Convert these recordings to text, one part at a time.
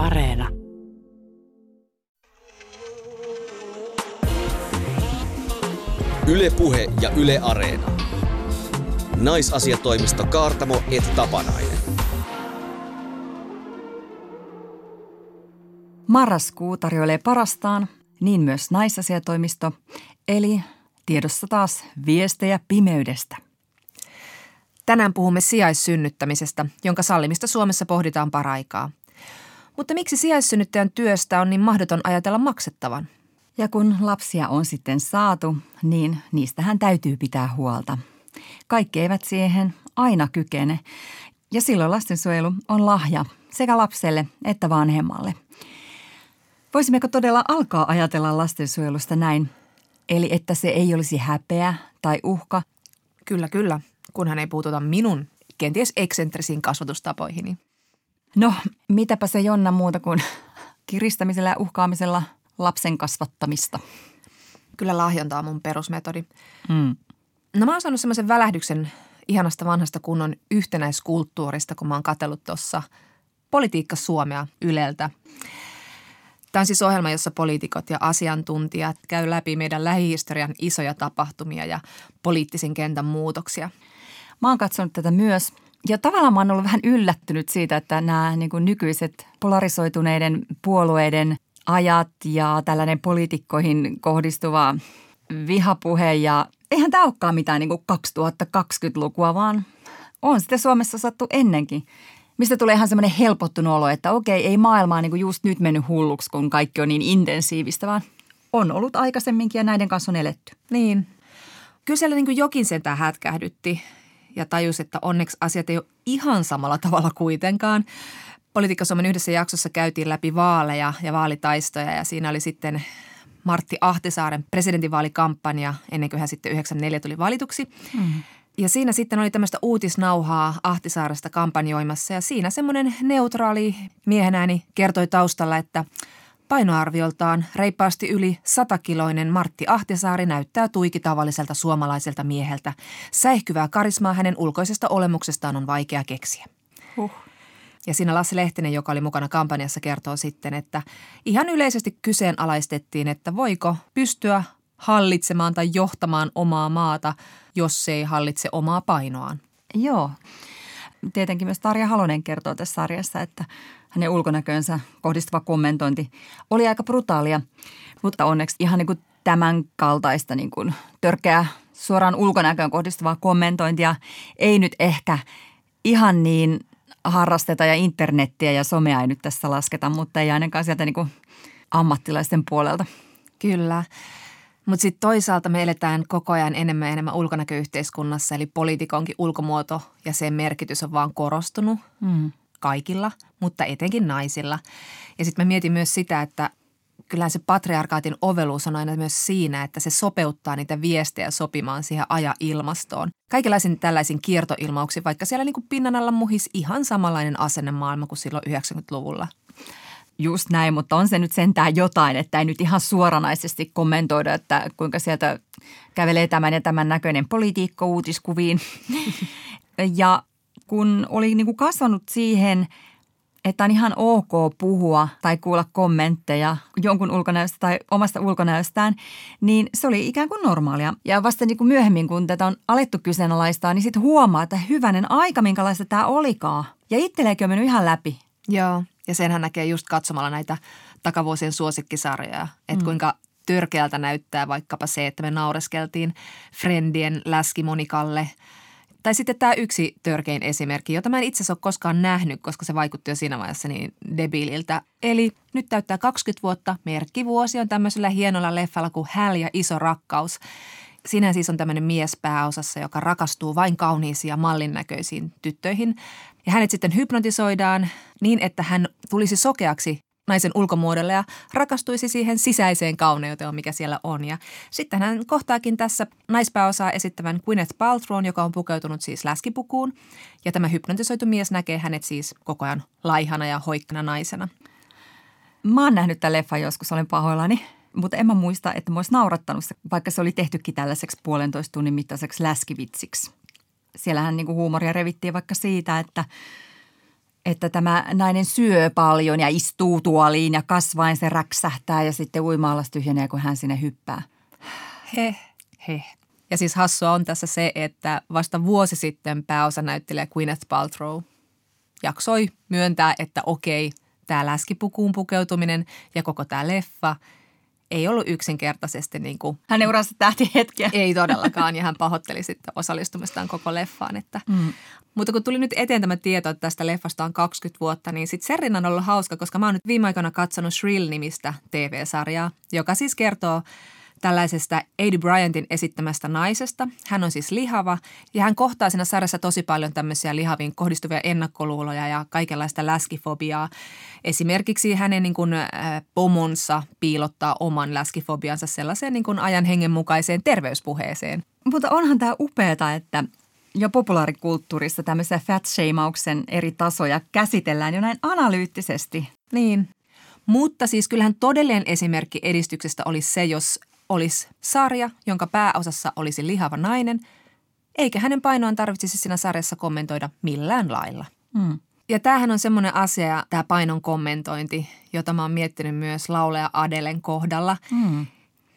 Areena. Ylepuhe ja Yle Areena. Naisasiatoimisto Kaartamo et Tapanainen. Marraskuu tarjoilee parastaan, niin myös naisasiatoimisto, eli tiedossa taas viestejä pimeydestä. Tänään puhumme sijaissynnyttämisestä, jonka sallimista Suomessa pohditaan paraikaa. Mutta miksi sijaissynnyttäjän työstä on niin mahdoton ajatella maksettavan? Ja kun lapsia on sitten saatu, niin niistähän täytyy pitää huolta. Kaikki eivät siihen aina kykene. Ja silloin lastensuojelu on lahja sekä lapselle että vanhemmalle. Voisimmeko todella alkaa ajatella lastensuojelusta näin? Eli että se ei olisi häpeä tai uhka. Kyllä, kyllä, kunhan ei puututa minun kenties eksentrisiin kasvatustapoihini. No, mitäpä se Jonna muuta kuin kiristämisellä ja uhkaamisella lapsen kasvattamista. Kyllä lahjonta on mun perusmetodi. Mm. No mä oon saanut semmoisen välähdyksen ihanasta vanhasta kunnon yhtenäiskulttuurista, kun mä oon katsellut tuossa Politiikka Suomea Yleltä. Tämä on siis ohjelma, jossa poliitikot ja asiantuntijat käy läpi meidän lähihistorian isoja tapahtumia ja poliittisen kentän muutoksia. Mä oon katsonut tätä myös ja tavallaan mä oon ollut vähän yllättynyt siitä, että nämä niin kuin nykyiset polarisoituneiden puolueiden ajat ja tällainen poliitikkoihin kohdistuva vihapuhe ja eihän tämä olekaan mitään niin kuin 2020-lukua, vaan on sitä Suomessa sattu ennenkin. Mistä tulee ihan semmoinen helpottunut olo, että okei, ei maailmaa niin kuin just nyt mennyt hulluksi, kun kaikki on niin intensiivistä, vaan on ollut aikaisemminkin ja näiden kanssa on eletty. Niin. Kyllä siellä niin kuin jokin sentään hätkähdytti ja tajus, että onneksi asiat ei ole ihan samalla tavalla kuitenkaan. Politiikka Suomen yhdessä jaksossa käytiin läpi vaaleja ja vaalitaistoja ja siinä oli sitten Martti Ahtisaaren presidentinvaalikampanja ennen kuin hän sitten 94 tuli valituksi. Mm. Ja siinä sitten oli tämmöistä uutisnauhaa Ahtisaaresta kampanjoimassa ja siinä semmoinen neutraali miehenääni kertoi taustalla, että painoarvioltaan reippaasti yli satakiloinen Martti Ahtisaari näyttää tuiki tavalliselta suomalaiselta mieheltä. Säihkyvää karismaa hänen ulkoisesta olemuksestaan on vaikea keksiä. Huh. Ja siinä Lassi Lehtinen, joka oli mukana kampanjassa, kertoo sitten, että ihan yleisesti kyseenalaistettiin, että voiko pystyä hallitsemaan tai johtamaan omaa maata, jos se ei hallitse omaa painoaan. Joo. Tietenkin myös Tarja Halonen kertoo tässä sarjassa, että hänen ulkonäköönsä kohdistuva kommentointi oli aika brutaalia, mutta onneksi ihan niin kuin tämän kaltaista niin kuin törkeää suoraan ulkonäköön kohdistuvaa kommentointia ei nyt ehkä ihan niin harrasteta ja internettiä ja somea ei nyt tässä lasketa, mutta ei ainakaan sieltä niin kuin ammattilaisten puolelta. Kyllä. Mutta sitten toisaalta me eletään koko ajan enemmän ja enemmän ulkonäköyhteiskunnassa, eli poliitikonkin ulkomuoto ja sen merkitys on vaan korostunut mm. Kaikilla, mutta etenkin naisilla. Ja sitten mä mietin myös sitä, että kyllähän se patriarkaatin oveluus on aina myös siinä, että se sopeuttaa niitä viestejä sopimaan siihen aja-ilmastoon. Kaikenlaisin tällaisin kiertoilmauksiin, vaikka siellä niin kuin pinnan alla muhis ihan samanlainen asennemaailma kuin silloin 90-luvulla. Just näin, mutta on se nyt sentään jotain, että ei nyt ihan suoranaisesti kommentoida, että kuinka sieltä kävelee tämän ja tämän näköinen politiikko uutiskuviin. ja kun oli niin kuin kasvanut siihen, että on ihan ok puhua tai kuulla kommentteja jonkun ulkonäöstä tai omasta ulkonäöstään, niin se oli ikään kuin normaalia. Ja vasta niin kuin myöhemmin, kun tätä on alettu kyseenalaistaa, niin sitten huomaa, että hyvänen aika, minkälaista tämä olikaan. Ja itselleenkin on mennyt ihan läpi. Joo. Ja senhän näkee just katsomalla näitä takavuosien suosikkisarjoja, että mm. kuinka törkeältä näyttää vaikkapa se, että me naureskeltiin Friendien läskimonikalle. Tai sitten tämä yksi törkein esimerkki, jota mä en itse asiassa ole koskaan nähnyt, koska se vaikutti jo siinä vaiheessa niin debiililtä. Eli nyt täyttää 20 vuotta, merkkivuosi on tämmöisellä hienolla leffalla kuin Häl ja iso rakkaus. Siinä siis on tämmöinen mies pääosassa, joka rakastuu vain kauniisiin ja mallin näköisiin tyttöihin. Ja hänet sitten hypnotisoidaan niin, että hän tulisi sokeaksi naisen ulkomuodolle ja rakastuisi siihen sisäiseen kauneuteen, mikä siellä on. Ja sitten hän kohtaakin tässä naispääosaa esittävän Gwyneth Paltrown, joka on pukeutunut siis läskipukuun. Ja tämä hypnotisoitu mies näkee hänet siis koko ajan laihana ja hoikkana naisena. Mä oon nähnyt tämän leffan joskus, olen pahoillani. Mutta en mä muista, että mä olisi naurattanut se, vaikka se oli tehtykin tällaiseksi puolentoista tunnin mittaiseksi läskivitsiksi. Siellähän niinku huumoria revittiin vaikka siitä, että että tämä nainen syö paljon ja istuu tuoliin ja kasvain se räksähtää ja sitten uimaallas tyhjenee, kun hän sinne hyppää. He, he. Ja siis hassua on tässä se, että vasta vuosi sitten pääosanäyttelijä Gwyneth Paltrow jaksoi myöntää, että okei, tämä läskipukuun pukeutuminen ja koko tämä leffa ei ollut yksinkertaisesti niin kuin Hänen uransa tähti hetkiä. ei todellakaan, ja hän pahoitteli sitten osallistumistaan koko leffaan. Että. Mm. Mutta kun tuli nyt eteen tämä tieto, että tästä leffasta on 20 vuotta, niin sitten sen rinnan on ollut hauska, koska mä oon nyt viime aikoina katsonut Shrill-nimistä TV-sarjaa, joka siis kertoo tällaisesta Eddie Bryantin esittämästä naisesta. Hän on siis lihava ja hän kohtaa siinä sarjassa tosi paljon tämmöisiä lihaviin kohdistuvia ennakkoluuloja ja kaikenlaista läskifobiaa. Esimerkiksi hänen niin kuin, äh, pomonsa piilottaa oman läskifobiansa sellaiseen niin kuin ajan hengen mukaiseen terveyspuheeseen. Mutta onhan tämä upeata, että jo populaarikulttuurissa tämmöisiä fat eri tasoja käsitellään jo näin analyyttisesti. Niin, mutta siis kyllähän todellinen esimerkki edistyksestä olisi se, jos olisi sarja, jonka pääosassa olisi lihava nainen, eikä hänen painoaan tarvitsisi siinä sarjassa kommentoida millään lailla. Mm. Ja tämähän on semmoinen asia, tämä painon kommentointi, jota mä oon miettinyt myös laulaja Adelen kohdalla. Mm.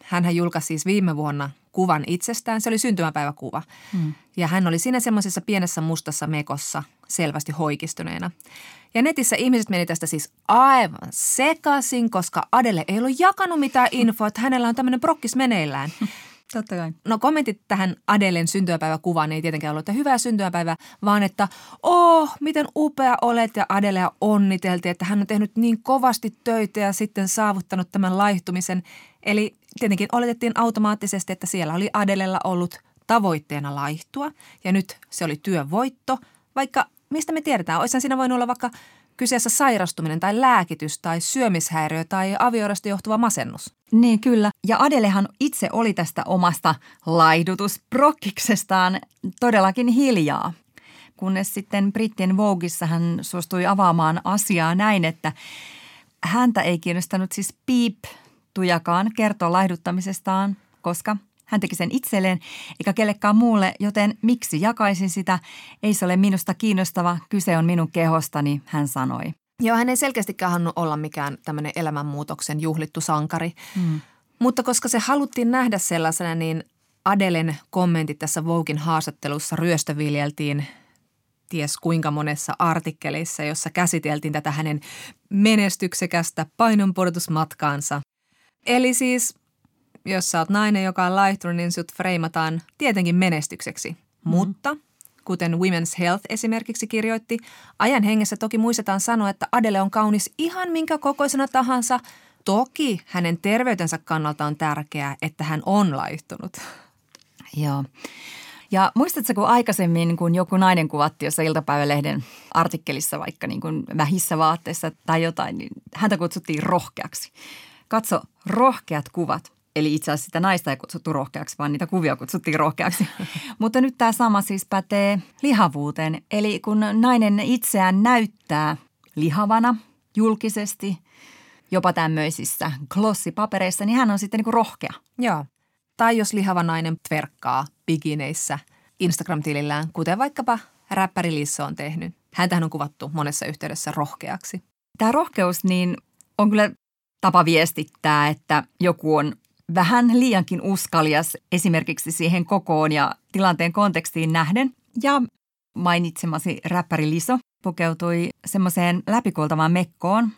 Hänhän julkaisi siis viime vuonna kuvan itsestään. Se oli syntymäpäiväkuva. Mm. Ja hän oli siinä semmoisessa pienessä mustassa mekossa selvästi hoikistuneena. Ja netissä ihmiset meni tästä siis aivan sekaisin, koska Adele ei ollut jakanut mitään infoa, että hänellä on tämmöinen prokkis meneillään. Totta kai. No kommentit tähän Adelen syntymäpäiväkuvaan ei tietenkään ollut, että hyvää syntymäpäivää, vaan että oh, miten upea olet ja Adelea onniteltiin, että hän on tehnyt niin kovasti töitä ja sitten saavuttanut tämän laihtumisen. Eli tietenkin oletettiin automaattisesti, että siellä oli Adelella ollut tavoitteena laihtua ja nyt se oli työvoitto, vaikka mistä me tiedetään? Olisihan siinä voinut olla vaikka kyseessä sairastuminen tai lääkitys tai syömishäiriö tai avioerosta johtuva masennus. Niin kyllä. Ja Adelehan itse oli tästä omasta laihdutusprokkiksestaan todellakin hiljaa. Kunnes sitten Brittien Vogueissa hän suostui avaamaan asiaa näin, että häntä ei kiinnostanut siis piip tujakaan kertoa laihduttamisestaan, koska – hän teki sen itselleen eikä kellekään muulle, joten miksi jakaisin sitä? Ei se ole minusta kiinnostava, kyse on minun kehostani, hän sanoi. Joo, hän ei selkeästikään halunnut olla mikään tämmöinen elämänmuutoksen juhlittu sankari. Mm. Mutta koska se haluttiin nähdä sellaisena, niin Adelen kommentit tässä Voukin haastattelussa ryöstöviljeltiin ties kuinka monessa artikkelissa, jossa käsiteltiin tätä hänen menestyksekästä painonpudotusmatkaansa. Eli siis jos sä oot nainen, joka on laihtunut, niin sut freimataan tietenkin menestykseksi. Mm. Mutta kuten Women's Health esimerkiksi kirjoitti, ajan hengessä toki muistetaan sanoa, että Adele on kaunis ihan minkä kokoisena tahansa. Toki hänen terveytensä kannalta on tärkeää, että hän on laihtunut. Joo. Ja muistatko, kun aikaisemmin, kun joku nainen kuvatti jossain iltapäivälehden artikkelissa vaikka niin kuin vähissä vaatteissa tai jotain, niin häntä kutsuttiin rohkeaksi. Katso, rohkeat kuvat Eli itse asiassa sitä naista ei kutsuttu rohkeaksi, vaan niitä kuvia kutsuttiin rohkeaksi. Mutta nyt tämä sama siis pätee lihavuuteen. Eli kun nainen itseään näyttää lihavana julkisesti, jopa tämmöisissä glossipapereissa, niin hän on sitten niin kuin rohkea. Joo. Tai jos lihava nainen tverkkaa bikineissä Instagram-tilillään, kuten vaikkapa räppäri Lissa on tehnyt. Häntähän on kuvattu monessa yhteydessä rohkeaksi. Tämä rohkeus niin on kyllä tapa viestittää, että joku on vähän liiankin uskalias esimerkiksi siihen kokoon ja tilanteen kontekstiin nähden. Ja mainitsemasi räppäri Liso pukeutui semmoiseen läpikoltavaan mekkoon,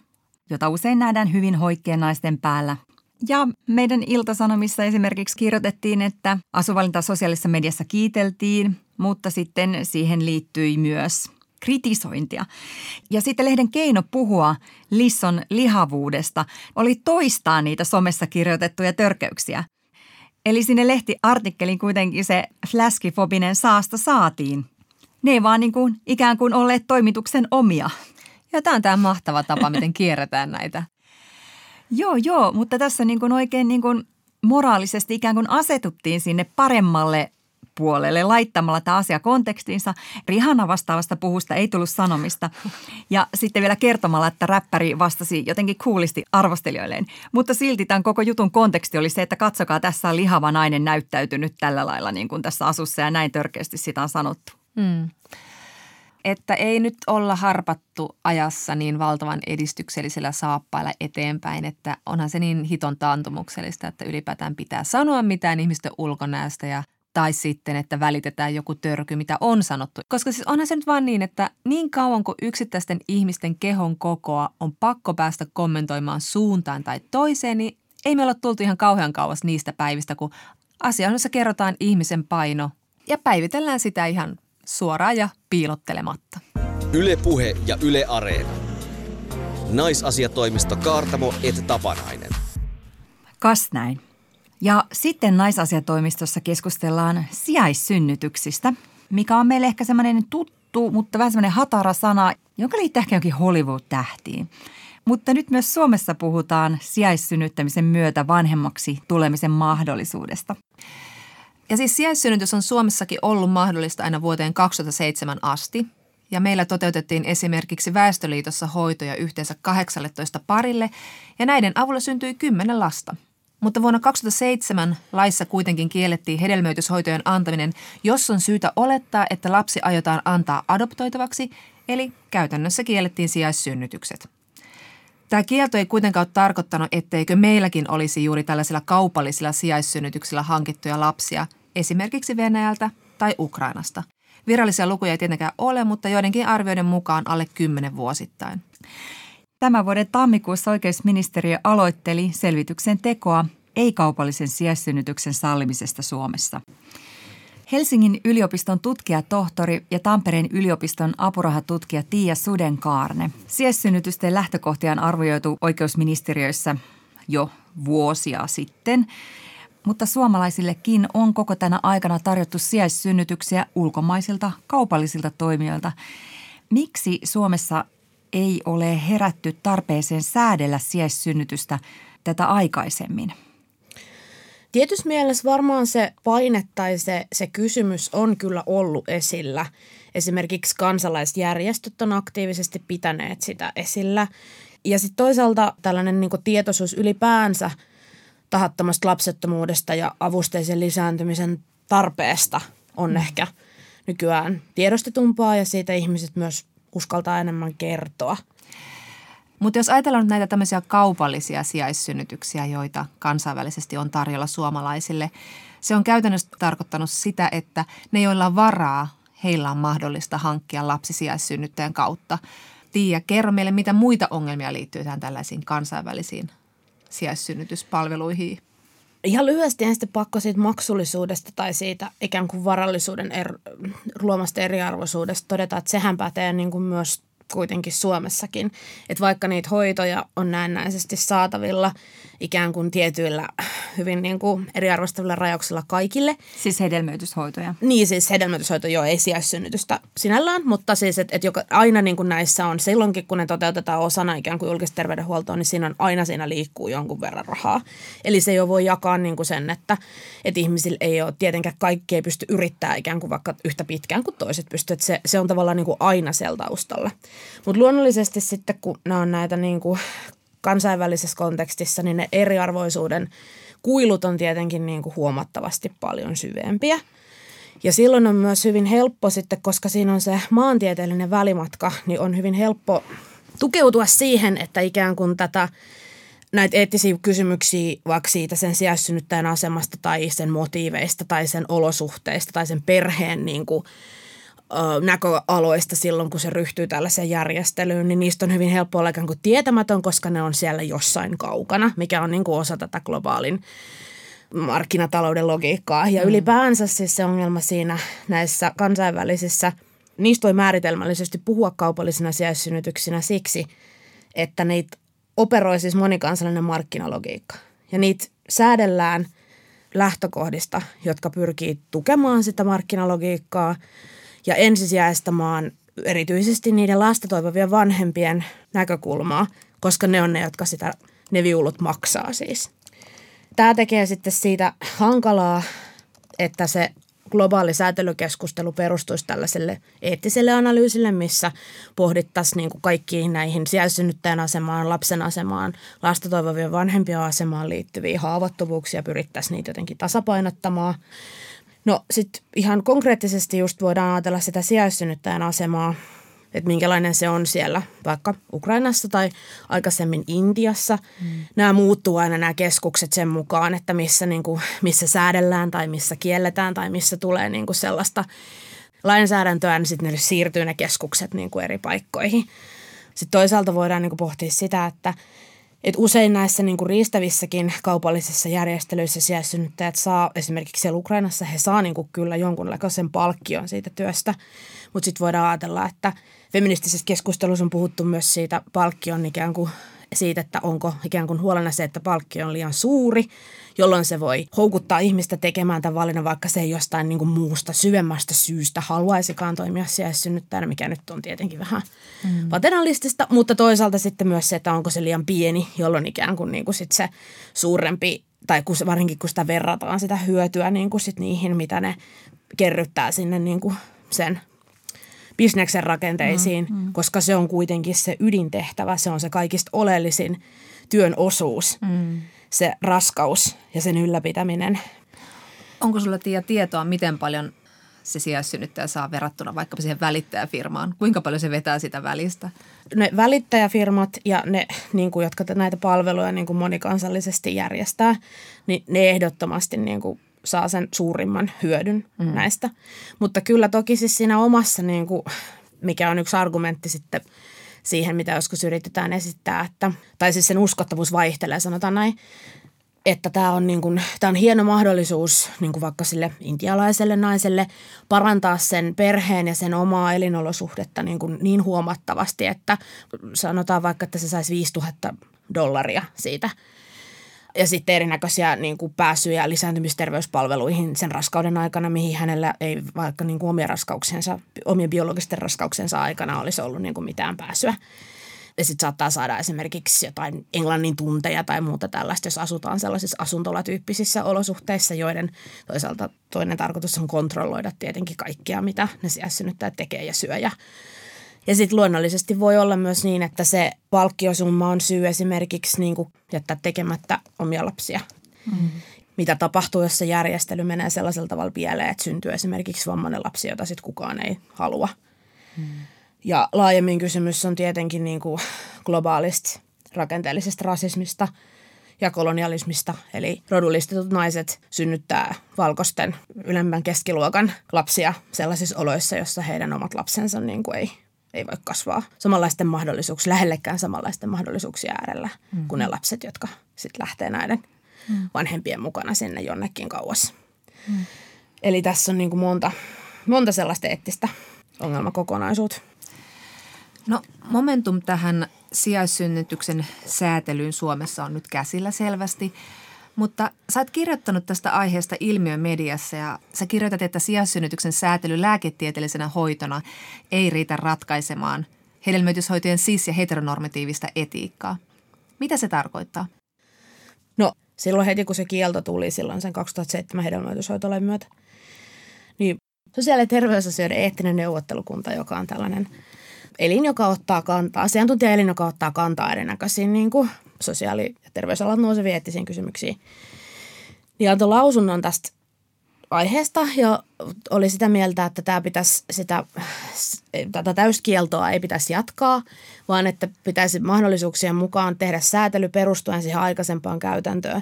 jota usein nähdään hyvin hoikkien naisten päällä. Ja meidän iltasanomissa esimerkiksi kirjoitettiin, että asuvalinta sosiaalisessa mediassa kiiteltiin, mutta sitten siihen liittyi myös kritisointia. Ja sitten lehden keino puhua Lisson lihavuudesta oli toistaa niitä somessa kirjoitettuja törkeyksiä. Eli sinne lehtiartikkelin kuitenkin se fläskifobinen saasta saatiin. Ne ei vaan niin kuin, ikään kuin olleet toimituksen omia. Ja tämä on tämä mahtava tapa, miten kierretään näitä. joo, joo, mutta tässä niin kuin oikein niin kuin moraalisesti ikään kuin asetuttiin sinne paremmalle puolelle laittamalla tämä asia kontekstiinsa. Rihanna vastaavasta puhusta ei tullut sanomista. Ja sitten vielä kertomalla, että räppäri vastasi jotenkin kuulisti arvostelijoilleen. Mutta silti tämän koko jutun konteksti oli se, että katsokaa, tässä on lihava nainen näyttäytynyt tällä lailla niin kuin tässä asussa ja näin törkeästi sitä on sanottu. Hmm. että ei nyt olla harpattu ajassa niin valtavan edistyksellisellä saappailla eteenpäin, että onhan se niin hiton taantumuksellista, että ylipäätään pitää sanoa mitään ihmisten ulkonäöstä ja tai sitten, että välitetään joku törky, mitä on sanottu. Koska siis onhan se nyt vaan niin, että niin kauan kuin yksittäisten ihmisten kehon kokoa on pakko päästä kommentoimaan suuntaan tai toiseen, niin ei me olla tultu ihan kauhean kauas niistä päivistä, kun asioissa kerrotaan ihmisen paino ja päivitellään sitä ihan suoraan ja piilottelematta. Yle Puhe ja Yle Areena. Naisasiatoimisto Kaartamo et Tapanainen. Kas näin. Ja sitten naisasiatoimistossa keskustellaan sijaissynnytyksistä, mikä on meille ehkä semmoinen tuttu, mutta vähän semmoinen hatara sana, jonka liittyy ehkä jonkin Hollywood-tähtiin. Mutta nyt myös Suomessa puhutaan sijaissynnyttämisen myötä vanhemmaksi tulemisen mahdollisuudesta. Ja siis sijaissynnytys on Suomessakin ollut mahdollista aina vuoteen 2007 asti. Ja meillä toteutettiin esimerkiksi Väestöliitossa hoitoja yhteensä 18 parille ja näiden avulla syntyi 10 lasta. Mutta vuonna 2007 laissa kuitenkin kiellettiin hedelmöityshoitojen antaminen, jos on syytä olettaa, että lapsi aiotaan antaa adoptoitavaksi, eli käytännössä kiellettiin sijaissynnytykset. Tämä kielto ei kuitenkaan ole tarkoittanut, etteikö meilläkin olisi juuri tällaisilla kaupallisilla sijaissynnytyksillä hankittuja lapsia, esimerkiksi Venäjältä tai Ukrainasta. Virallisia lukuja ei tietenkään ole, mutta joidenkin arvioiden mukaan alle 10 vuosittain. Tämän vuoden tammikuussa oikeusministeriö aloitteli selvityksen tekoa ei-kaupallisen sijaissynnytyksen sallimisesta Suomessa. Helsingin yliopiston tutkijatohtori ja Tampereen yliopiston apurahatutkija Tiia Sudenkaarne. Sijaissynnytysten lähtökohtia on arvioitu oikeusministeriöissä jo vuosia sitten, mutta suomalaisillekin on koko tänä aikana tarjottu sijaissynnytyksiä ulkomaisilta kaupallisilta toimijoilta. Miksi Suomessa ei ole herätty tarpeeseen säädellä sijaissynnytystä tätä aikaisemmin? Tietyssä mielessä varmaan se paine tai se, se kysymys on kyllä ollut esillä. Esimerkiksi kansalaisjärjestöt on aktiivisesti pitäneet sitä esillä. Ja sitten toisaalta tällainen niin tietoisuus ylipäänsä tahattomasta lapsettomuudesta ja avusteisen lisääntymisen tarpeesta on mm. ehkä nykyään tiedostetumpaa ja siitä ihmiset myös uskaltaa enemmän kertoa. Mutta jos ajatellaan nyt näitä tämmöisiä kaupallisia sijaissynnytyksiä, joita kansainvälisesti on tarjolla suomalaisille, se on käytännössä tarkoittanut sitä, että ne, joilla on varaa, heillä on mahdollista hankkia lapsi sijaissynnyttäjän kautta. Tiia, kerro meille, mitä muita ongelmia liittyy tähän tällaisiin kansainvälisiin sijaissynnytyspalveluihin? Ihan lyhyesti en sitten pakko siitä maksullisuudesta tai siitä ikään kuin varallisuuden er, luomasta eriarvoisuudesta todeta, että sehän pätee niin kuin myös kuitenkin Suomessakin. Että vaikka niitä hoitoja on näennäisesti saatavilla ikään kuin tietyillä hyvin niin kuin eriarvostavilla rajauksilla kaikille. Siis hedelmöityshoitoja. Niin, siis hedelmöityshoito jo ei sijaissynnytystä sinällään, mutta siis että et joka, aina niin kuin näissä on silloinkin, kun ne toteutetaan osana ikään kuin julkista terveydenhuoltoa, niin siinä on aina siinä liikkuu jonkun verran rahaa. Eli se jo voi jakaa niin kuin sen, että, että ihmisillä ei ole tietenkään kaikki ei pysty yrittää ikään kuin vaikka yhtä pitkään kuin toiset pystyvät. Se, se on tavallaan niin kuin aina siellä taustalla. Mutta luonnollisesti sitten, kun nämä on näitä niin kuin kansainvälisessä kontekstissa, niin ne eriarvoisuuden kuilut on tietenkin niin kuin huomattavasti paljon syvempiä. Ja silloin on myös hyvin helppo sitten, koska siinä on se maantieteellinen välimatka, niin on hyvin helppo tukeutua siihen, että ikään kuin tätä näitä eettisiä kysymyksiä vaikka siitä sen sijaissynnyttäjän asemasta tai sen motiiveista tai sen olosuhteista tai sen perheen niin kuin näköaloista silloin, kun se ryhtyy tällaiseen järjestelyyn, niin niistä on hyvin helppo olla ikään kuin tietämätön, koska ne on siellä jossain kaukana, mikä on niin kuin osa tätä globaalin markkinatalouden logiikkaa. Ja mm. ylipäänsä siis se ongelma siinä näissä kansainvälisissä, niistä voi määritelmällisesti puhua kaupallisina sijaissynnytyksinä siksi, että niitä operoi siis monikansallinen markkinalogiikka. Ja niitä säädellään lähtökohdista, jotka pyrkii tukemaan sitä markkinalogiikkaa – ja ensisijaistamaan erityisesti niiden lasta toivovien vanhempien näkökulmaa, koska ne on ne, jotka sitä, ne viulut maksaa siis. Tämä tekee sitten siitä hankalaa, että se globaali säätelykeskustelu perustuisi tällaiselle eettiselle analyysille, missä pohdittaisiin niin kaikkiin näihin sijaissynnyttäjän asemaan, lapsen asemaan, lasta toivovien vanhempien asemaan liittyviä haavoittuvuuksia, pyrittäisiin niitä jotenkin tasapainottamaan. No sitten ihan konkreettisesti just voidaan ajatella sitä sijaissynnyttäjän asemaa, että minkälainen se on siellä vaikka Ukrainassa tai aikaisemmin Intiassa. Mm. Nämä muuttuu aina nämä keskukset sen mukaan, että missä, niin kuin, missä säädellään tai missä kielletään tai missä tulee niin kuin sellaista lainsäädäntöä, niin sitten ne siirtyy ne keskukset niin kuin eri paikkoihin. Sitten toisaalta voidaan niin kuin pohtia sitä, että – et usein näissä niin kuin riistävissäkin kaupallisissa järjestelyissä sijaissynnyttäjät saa, esimerkiksi siellä Ukrainassa, he saa niin kuin kyllä jonkunlaisen palkkion siitä työstä. Mutta sitten voidaan ajatella, että feministisessä keskustelussa on puhuttu myös siitä palkkion ikään kuin siitä, että onko ikään kuin huolena se, että palkkio on liian suuri, jolloin se voi houkuttaa ihmistä tekemään tämän valinnan, vaikka se ei jostain niin kuin muusta, syvemmästä syystä haluaisikaan toimia sijaissynnyttäjänä, mikä nyt on tietenkin vähän mm. paternalistista, mutta toisaalta sitten myös se, että onko se liian pieni, jolloin ikään kuin, niin kuin sit se suurempi, tai kun, varsinkin kun sitä verrataan sitä hyötyä niin kuin sit niihin, mitä ne kerryttää sinne niin kuin sen bisneksen rakenteisiin, mm, mm. koska se on kuitenkin se ydintehtävä, se on se kaikista oleellisin työn osuus, mm. se raskaus ja sen ylläpitäminen. Onko sulla Tiia tietoa, miten paljon se sijaissynnyttäjä saa verrattuna vaikka siihen välittäjäfirmaan? Kuinka paljon se vetää sitä välistä? Ne välittäjäfirmat ja ne, niin kuin, jotka näitä palveluja niin kuin monikansallisesti järjestää, niin ne ehdottomasti niin kuin saa sen suurimman hyödyn mm. näistä. Mutta kyllä toki siis siinä omassa, niin kuin, mikä on yksi argumentti sitten siihen, mitä joskus yritetään esittää, että, tai siis sen uskottavuus vaihtelee, sanotaan näin, että tämä on, niin kuin, tämä on hieno mahdollisuus niin kuin vaikka sille intialaiselle naiselle parantaa sen perheen ja sen omaa elinolosuhdetta niin, kuin niin huomattavasti, että sanotaan vaikka, että se saisi 5000 dollaria siitä – ja sitten erinäköisiä niin kuin pääsyjä lisääntymisterveyspalveluihin sen raskauden aikana, mihin hänellä ei vaikka niin kuin omien raskauksensa, omien biologisten raskauksensa aikana olisi ollut niin kuin mitään pääsyä. Ja sitten saattaa saada esimerkiksi jotain englannin tunteja tai muuta tällaista, jos asutaan sellaisissa asuntolatyyppisissä olosuhteissa, joiden toisaalta toinen tarkoitus on kontrolloida tietenkin kaikkia, mitä ne sijaissynnyttäjät tekee ja syö ja ja sitten luonnollisesti voi olla myös niin, että se palkkiosumma on syy esimerkiksi niin kuin jättää tekemättä omia lapsia. Mm. Mitä tapahtuu, jos se järjestely menee sellaisella tavalla pieleen, että syntyy esimerkiksi vammainen lapsi, jota sitten kukaan ei halua. Mm. Ja laajemmin kysymys on tietenkin niin kuin globaalista rakenteellisesta rasismista ja kolonialismista. Eli rodullistetut naiset synnyttää valkoisten ylemmän keskiluokan lapsia sellaisissa oloissa, jossa heidän omat lapsensa niin kuin ei ei voi kasvaa samanlaisten mahdollisuuksien, lähellekään samanlaisten mahdollisuuksia äärellä mm. kuin ne lapset, jotka sitten lähtee näiden mm. vanhempien mukana sinne jonnekin kauas. Mm. Eli tässä on niin kuin monta, monta sellaista eettistä ongelmakokonaisuutta. No momentum tähän sijaissynnytyksen säätelyyn Suomessa on nyt käsillä selvästi. Mutta sä oot kirjoittanut tästä aiheesta ilmiön mediassa ja sä kirjoitat, että sijaissynnytyksen säätely lääketieteellisenä hoitona ei riitä ratkaisemaan hedelmöityshoitojen sis- ja heteronormatiivista etiikkaa. Mitä se tarkoittaa? No silloin heti kun se kielto tuli silloin sen 2007 hedelmöityshoitolain myötä, niin sosiaali- ja terveysasioiden eettinen neuvottelukunta, joka on tällainen elin, joka ottaa kantaa, asiantuntija-elin, joka ottaa kantaa erinäköisiin niin kuin sosiaali- ja terveysalan nouseviin eettisiin kysymyksiin, niin antoi lausunnon tästä aiheesta ja oli sitä mieltä, että tämä pitäisi sitä, tätä täyskieltoa ei pitäisi jatkaa, vaan että pitäisi mahdollisuuksien mukaan tehdä säätely perustuen siihen aikaisempaan käytäntöön,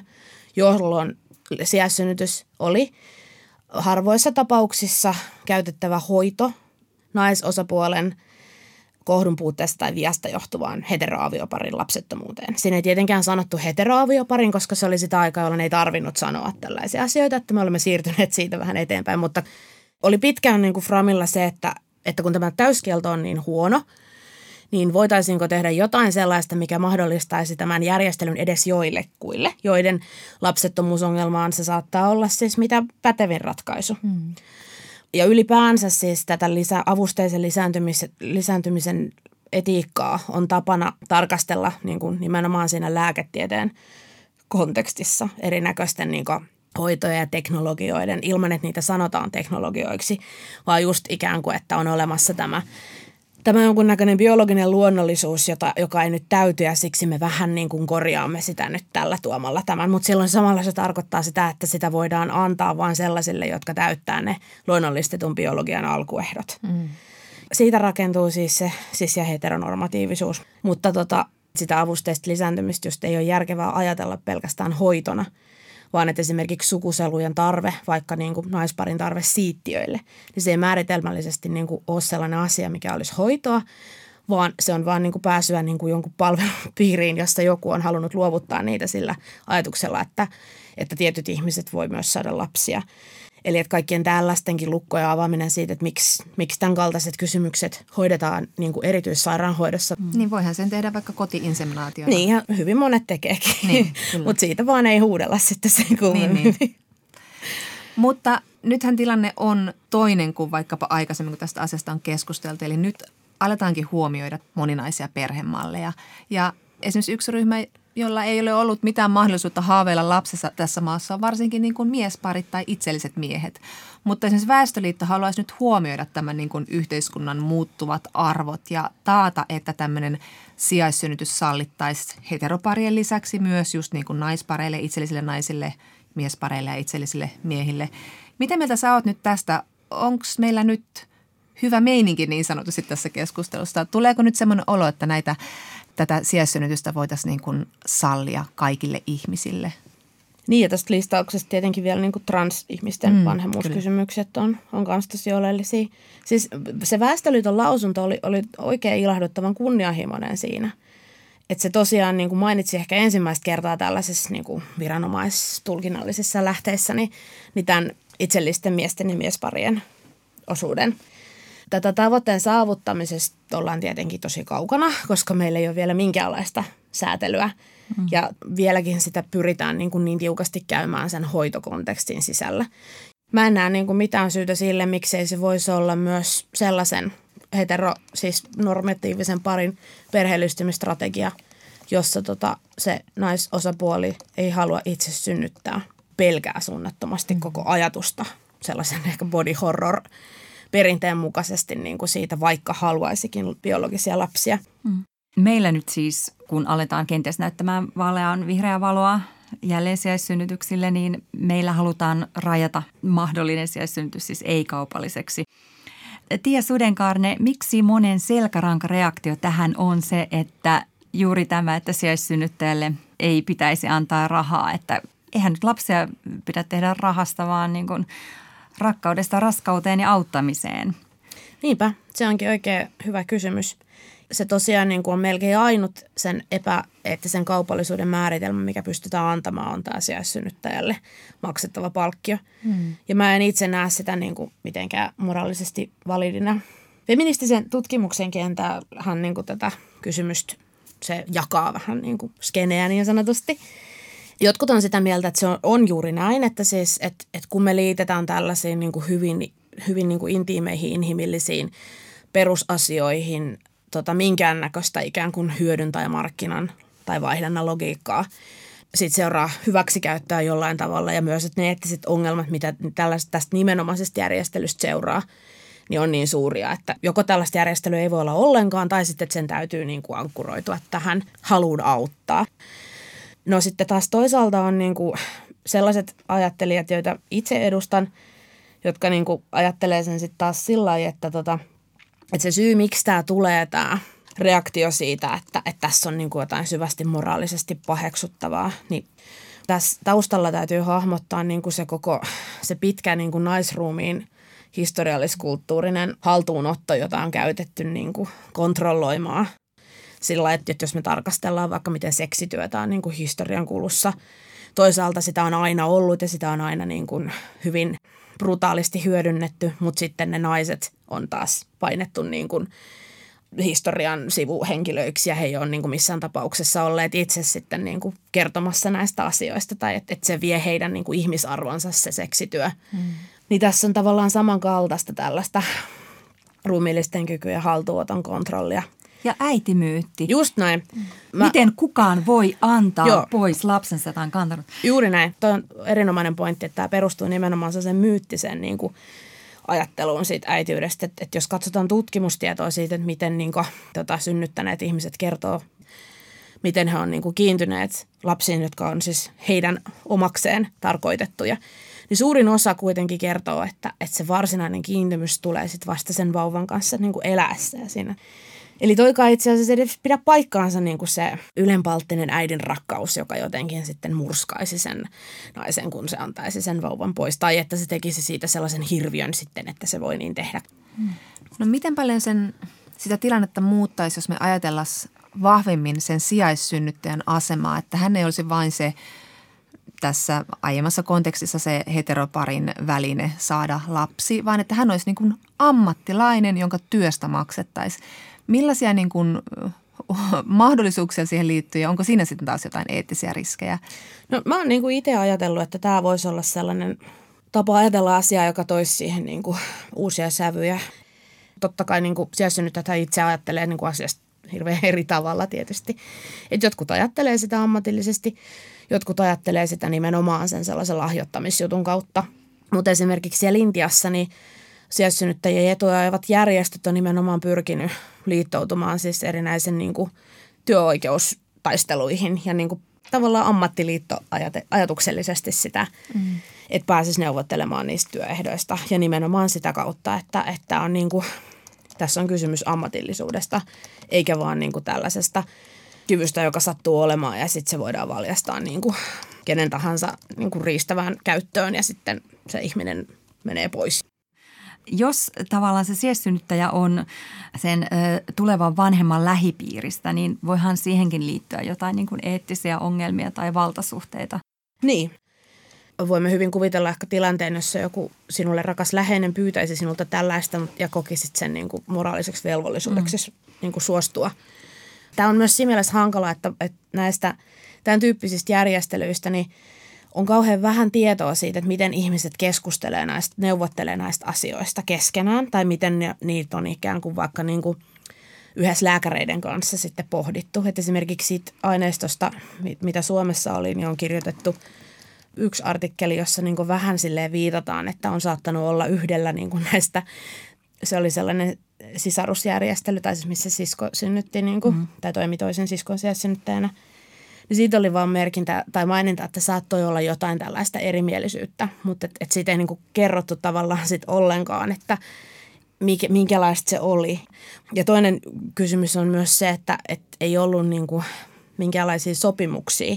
jolloin sijaissynnytys oli harvoissa tapauksissa käytettävä hoito naisosapuolen – kohdun puutteesta tai viasta johtuvaan heteroavioparin lapsettomuuteen. Siinä ei tietenkään sanottu heteroavioparin, koska se oli sitä aikaa, jolloin ei tarvinnut sanoa tällaisia asioita, että me olemme siirtyneet siitä vähän eteenpäin, mutta oli pitkään niin kuin Framilla se, että, että kun tämä täyskielto on niin huono, niin voitaisiinko tehdä jotain sellaista, mikä mahdollistaisi tämän järjestelyn edes joillekuille, joiden lapsettomuusongelmaan se saattaa olla siis mitä pätevin ratkaisu. Hmm ja ylipäänsä siis tätä lisä, avusteisen lisääntymisen, lisääntymisen etiikkaa on tapana tarkastella niin kuin nimenomaan siinä lääketieteen kontekstissa erinäköisten niin kuin hoitoja ja teknologioiden ilman, että niitä sanotaan teknologioiksi, vaan just ikään kuin, että on olemassa tämä tämä on jonkunnäköinen biologinen luonnollisuus, jota, joka ei nyt täyty ja siksi me vähän niin kuin korjaamme sitä nyt tällä tuomalla tämän. Mutta silloin samalla se tarkoittaa sitä, että sitä voidaan antaa vain sellaisille, jotka täyttää ne luonnollistetun biologian alkuehdot. Mm. Siitä rakentuu siis se sis- ja heteronormatiivisuus. Mutta tota, sitä avusteista lisääntymistä just ei ole järkevää ajatella pelkästään hoitona, vaan että esimerkiksi sukuselujen tarve, vaikka niin kuin naisparin tarve siittiöille, niin se ei määritelmällisesti niin kuin ole sellainen asia, mikä olisi hoitoa, vaan se on vaan niin kuin pääsyä niin kuin jonkun palvelun piiriin, jossa joku on halunnut luovuttaa niitä sillä ajatuksella, että, että tietyt ihmiset voi myös saada lapsia. Eli että kaikkien tällaistenkin lukkojen avaaminen siitä, että miksi, miksi tämän kaltaiset kysymykset hoidetaan niin kuin erityissairaanhoidossa. Mm. Niin voihan sen tehdä vaikka kotiinseminaationa. Niin, ja hyvin monet tekeekin, niin, mutta siitä vaan ei huudella sitten sen kummemmin. Niin, niin. Mutta nythän tilanne on toinen kuin vaikkapa aikaisemmin, kun tästä asiasta on keskusteltu. Eli nyt aletaankin huomioida moninaisia perhemalleja. Ja esimerkiksi yksi ryhmä, jolla ei ole ollut mitään mahdollisuutta haaveilla lapsessa tässä maassa, on varsinkin niin kuin miesparit tai itselliset miehet. Mutta esimerkiksi Väestöliitto haluaisi nyt huomioida tämän niin kuin yhteiskunnan muuttuvat arvot ja taata, että tämmöinen sijaissynnytys sallittaisi heteroparien lisäksi myös just niin kuin naispareille, itsellisille naisille, miespareille ja itsellisille miehille. Miten mieltä sä oot nyt tästä? Onko meillä nyt hyvä meininki niin sanotusti tässä keskustelussa? Tuleeko nyt semmoinen olo, että näitä tätä sijaissynnytystä voitaisiin niin kuin sallia kaikille ihmisille. Niin ja tästä listauksesta tietenkin vielä niin kuin transihmisten mm, vanhemmuuskysymykset on, on myös tosi oleellisia. Siis se Väestöliiton lausunto oli, oli oikein ilahduttavan kunnianhimoinen siinä. Että se tosiaan niin kuin mainitsi ehkä ensimmäistä kertaa tällaisessa niin kuin viranomaistulkinnallisissa lähteissä niin, niin tämän itsellisten miesten ja miesparien osuuden – Tätä tavoitteen saavuttamisesta ollaan tietenkin tosi kaukana, koska meillä ei ole vielä minkäänlaista säätelyä. Mm. Ja vieläkin sitä pyritään niin, kuin niin tiukasti käymään sen hoitokontekstin sisällä. Mä en näe niin kuin mitään syytä sille, miksei se voisi olla myös sellaisen hetero, siis normatiivisen parin perheellistymistrategia, jossa tota, se naisosapuoli ei halua itse synnyttää pelkää suunnattomasti mm. koko ajatusta sellaisen ehkä body horror perinteen mukaisesti niin kuin siitä, vaikka haluaisikin biologisia lapsia. Mm. Meillä nyt siis, kun aletaan kenties näyttämään vaalean vihreää valoa jälleen sijaissynnytyksille, niin meillä halutaan rajata mahdollinen sijaissynnytys siis ei-kaupalliseksi. Tia Sudenkaarne, miksi monen selkärankareaktio tähän on se, että juuri tämä, että sijaissynnyttäjälle ei pitäisi antaa rahaa, että eihän nyt lapsia pidä tehdä rahasta, vaan niin kuin rakkaudesta raskauteen ja auttamiseen? Niinpä, se onkin oikein hyvä kysymys. Se tosiaan niin kuin on melkein ainut sen epäeettisen kaupallisuuden määritelmä, mikä pystytään antamaan, on tämä sijaissynnyttäjälle maksettava palkkio. Hmm. Ja mä en itse näe sitä niin kuin mitenkään moraalisesti validina. Feministisen tutkimuksen kentähän niin kuin tätä kysymystä se jakaa vähän niin kuin skeneä niin sanotusti. Jotkut on sitä mieltä, että se on, on juuri näin, että siis, että, että kun me liitetään tällaisiin niin kuin hyvin, hyvin niin kuin intiimeihin, inhimillisiin perusasioihin tota, minkäännäköistä ikään kuin hyödyntäjämarkkinan tai vaihdannan logiikkaa, sitten seuraa hyväksikäyttää jollain tavalla ja myös, että ne eettiset ongelmat, mitä tällaista, tästä nimenomaisesta järjestelystä seuraa, niin on niin suuria, että joko tällaista järjestelyä ei voi olla ollenkaan tai sitten että sen täytyy niin kuin ankkuroitua tähän haluun auttaa. No sitten taas toisaalta on niin kuin sellaiset ajattelijat, joita itse edustan, jotka niin kuin ajattelee sen sitten taas sillä lailla, että, tota, että se syy, miksi tämä tulee, tämä reaktio siitä, että, että tässä on niin kuin jotain syvästi moraalisesti paheksuttavaa, niin tässä taustalla täytyy hahmottaa niin kuin se koko, se pitkä niin kuin naisruumiin historialliskulttuurinen haltuunotto, jota on käytetty niin kuin kontrolloimaan sillä että jos me tarkastellaan vaikka miten seksityötä on niin kuin historian kulussa, toisaalta sitä on aina ollut ja sitä on aina niin kuin hyvin brutaalisti hyödynnetty, mutta sitten ne naiset on taas painettu niin kuin historian sivuhenkilöiksi ja he ei ole niin kuin missään tapauksessa olleet itse sitten niin kuin kertomassa näistä asioista tai että, että se vie heidän niin kuin ihmisarvonsa se seksityö. Mm. Niin tässä on tavallaan samankaltaista tällaista ruumiillisten kykyjen haltuoton kontrollia ja äitimyytti. Just näin. Mä... Miten kukaan voi antaa Joo. pois lapsensa, jota on kantanut? Juuri näin. Tuo on erinomainen pointti, että tämä perustuu nimenomaan sen myyttiseen niin kuin ajatteluun siitä äitiydestä. Että, että jos katsotaan tutkimustietoa siitä, että miten niin kuin, tota, synnyttäneet ihmiset kertoo, miten he on niin kuin, kiintyneet lapsiin, jotka on siis heidän omakseen tarkoitettuja, niin suurin osa kuitenkin kertoo, että, että se varsinainen kiintymys tulee sitten vasta sen vauvan kanssa niin kuin eläessä ja siinä Eli toikaan itse asiassa edes pidä paikkaansa niin kuin se ylenpalttinen äidin rakkaus, joka jotenkin sitten murskaisi sen naisen, kun se antaisi sen vauvan pois. Tai että se tekisi siitä sellaisen hirviön sitten, että se voi niin tehdä. No miten paljon sen, sitä tilannetta muuttaisi, jos me ajatellaan vahvemmin sen sijaissynnyttäjän asemaa, että hän ei olisi vain se tässä aiemmassa kontekstissa se heteroparin väline saada lapsi, vaan että hän olisi niin kuin ammattilainen, jonka työstä maksettaisiin. Millaisia niin kuin, mahdollisuuksia siihen liittyy ja onko siinä sitten taas jotain eettisiä riskejä? No mä oon niin itse ajatellut, että tämä voisi olla sellainen tapa ajatella asiaa, joka toisi siihen niin kuin uusia sävyjä. Totta kai niin kuin että itse ajattelee niin kuin asiasta hirveän eri tavalla tietysti. Et jotkut ajattelee sitä ammatillisesti, jotkut ajattelee sitä nimenomaan sen sellaisen lahjoittamisjutun kautta. Mutta esimerkiksi siellä Intiassa niin sijaissynnyttäjien etuja ajavat järjestöt on nimenomaan pyrkinyt liittoutumaan siis erinäisen niin kuin työoikeustaisteluihin ja niin kuin tavallaan ammattiliitto ajatuksellisesti sitä, mm. että pääsisi neuvottelemaan niistä työehdoista ja nimenomaan sitä kautta, että, että on niin kuin, tässä on kysymys ammatillisuudesta eikä vaan niin kuin tällaisesta kyvystä, joka sattuu olemaan ja sitten se voidaan valjastaa niin kuin kenen tahansa niin kuin riistävään käyttöön ja sitten se ihminen menee pois jos tavallaan se siessynnyttäjä on sen ö, tulevan vanhemman lähipiiristä, niin voihan siihenkin liittyä jotain niin kuin eettisiä ongelmia tai valtasuhteita. Niin. Voimme hyvin kuvitella ehkä tilanteen, jossa joku sinulle rakas läheinen pyytäisi sinulta tällaista ja kokisit sen niin kuin moraaliseksi velvollisuudeksi mm. niin kuin suostua. Tämä on myös siinä mielessä hankala, että, että näistä tämän tyyppisistä järjestelyistä, niin – on kauhean vähän tietoa siitä, että miten ihmiset keskustelee näistä, neuvottelee näistä asioista keskenään tai miten ne, niitä on ikään kuin vaikka niin kuin yhdessä lääkäreiden kanssa sitten pohdittu. Että esimerkiksi siitä aineistosta, mitä Suomessa oli, niin on kirjoitettu yksi artikkeli, jossa niin kuin vähän silleen viitataan, että on saattanut olla yhdellä niin kuin näistä, se oli sellainen sisarusjärjestely, tai siis missä sisko synnytti niin kuin, mm. tai toimi toisen siskon synnyttäjänä – niin siitä oli vaan merkintä tai maininta, että saattoi olla jotain tällaista erimielisyyttä, mutta et, et siitä ei niinku kerrottu tavallaan sit ollenkaan, että mikä, minkälaista se oli. Ja toinen kysymys on myös se, että et ei ollut niinku minkälaisia sopimuksia,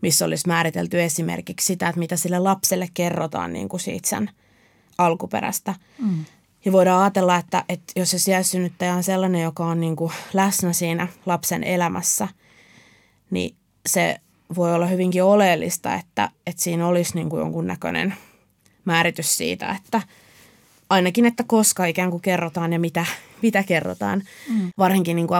missä olisi määritelty esimerkiksi sitä, että mitä sille lapselle kerrotaan niin kuin siitä sen alkuperästä. Mm. Ja voidaan ajatella, että, että jos se sijaissynnyttäjä on sellainen, joka on niin kuin läsnä siinä lapsen elämässä – niin se voi olla hyvinkin oleellista, että, että siinä olisi niin kuin jonkunnäköinen määritys siitä, että ainakin, että koska ikään kuin kerrotaan ja mitä, mitä kerrotaan. Mm. Varsinkin niin kuin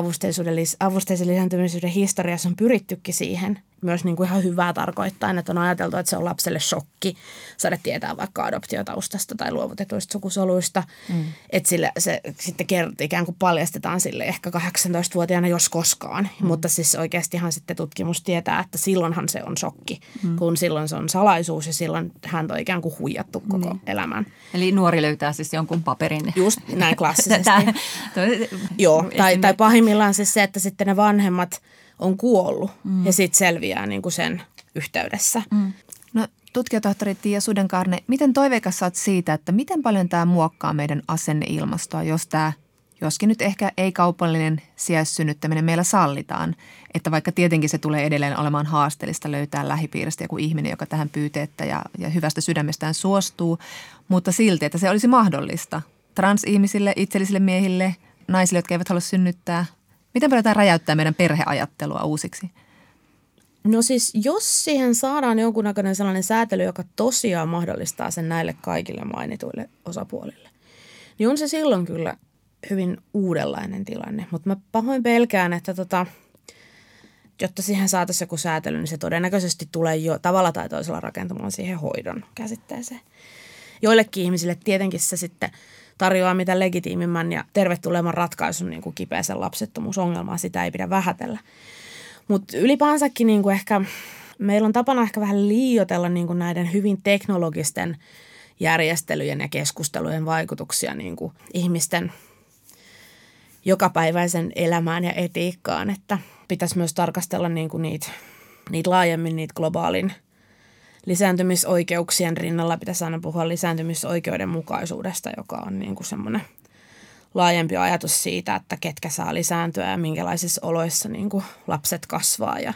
avusteisen lisääntymisyyden historiassa on pyrittykin siihen, myös niin kuin ihan hyvää tarkoittaa, että on ajateltu, että se on lapselle shokki saada tietää vaikka adoptiotaustasta tai luovutetuista sukusoluista. Mm. Että sille, se sitten kert, ikään kuin paljastetaan sille ehkä 18-vuotiaana jos koskaan. Mm. Mutta siis oikeastihan sitten tutkimus tietää, että silloinhan se on shokki, mm. kun silloin se on salaisuus ja silloin hän on ikään kuin huijattu koko mm. elämän. Eli nuori löytää siis jonkun paperin. Just näin klassisesti. Tämä, Joo, tai, tai pahimmillaan siis se, että sitten ne vanhemmat – on kuollut mm. ja sitten selviää niin kuin sen yhteydessä. Mm. No tutkijatohtori Tiia Sudenkarne, miten toiveikas saat siitä, että miten paljon tämä muokkaa meidän asenneilmastoa, jos tämä, joskin nyt ehkä ei-kaupallinen sijaissynnyttäminen meillä sallitaan, että vaikka tietenkin se tulee edelleen olemaan haasteellista löytää lähipiiristä joku ihminen, joka tähän pyyteettä ja, ja hyvästä sydämestään suostuu, mutta silti, että se olisi mahdollista transihmisille, itsellisille miehille, naisille, jotka eivät halua synnyttää – Miten paljon tämä räjäyttää meidän perheajattelua uusiksi? No siis jos siihen saadaan jonkunnäköinen sellainen säätely, joka tosiaan mahdollistaa sen näille kaikille mainituille osapuolille, niin on se silloin kyllä hyvin uudenlainen tilanne. Mutta mä pahoin pelkään, että tota, jotta siihen saataisiin joku säätely, niin se todennäköisesti tulee jo tavalla tai toisella rakentamaan siihen hoidon käsitteeseen. Joillekin ihmisille tietenkin se sitten – tarjoaa mitä legitiimimmän ja tervetuleman ratkaisun niin kuin kipeäsen lapsettomuusongelmaan. Sitä ei pidä vähätellä. Mutta ylipäänsäkin niin kuin ehkä, meillä on tapana ehkä vähän liioitella niin kuin näiden hyvin teknologisten järjestelyjen ja keskustelujen vaikutuksia niin kuin ihmisten jokapäiväisen elämään ja etiikkaan, että pitäisi myös tarkastella niin kuin niitä, niitä laajemmin niitä globaalin lisääntymisoikeuksien rinnalla pitäisi aina puhua lisääntymisoikeudenmukaisuudesta, joka on niin kuin semmoinen laajempi ajatus siitä, että ketkä saa lisääntyä ja minkälaisissa oloissa niin kuin lapset kasvaa ja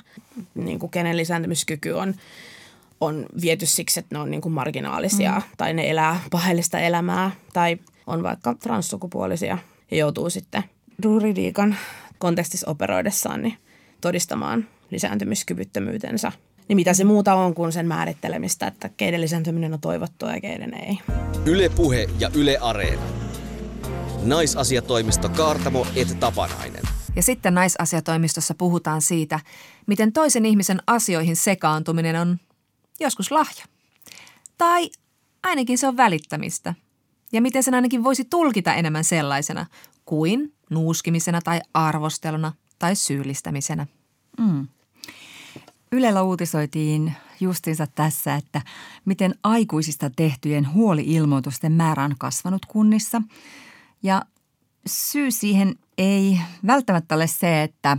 niin kuin kenen lisääntymiskyky on, on viety siksi, että ne on niin kuin marginaalisia mm. tai ne elää pahellista elämää tai on vaikka transsukupuolisia ja joutuu sitten juridiikan kontekstissa operoidessaan niin todistamaan lisääntymiskyvyttömyytensä. Niin mitä se muuta on kuin sen määrittelemistä, että keiden lisääntyminen on toivottua ja keiden ei. Yle Puhe ja Yle Areena. Naisasiatoimisto Kaartamo et Tapanainen. Ja sitten naisasiatoimistossa puhutaan siitä, miten toisen ihmisen asioihin sekaantuminen on joskus lahja. Tai ainakin se on välittämistä. Ja miten sen ainakin voisi tulkita enemmän sellaisena kuin nuuskimisena tai arvosteluna tai syyllistämisenä. Mm. Ylellä uutisoitiin justiinsa tässä, että miten aikuisista tehtyjen huoli-ilmoitusten määrä on kasvanut kunnissa. Ja syy siihen ei välttämättä ole se, että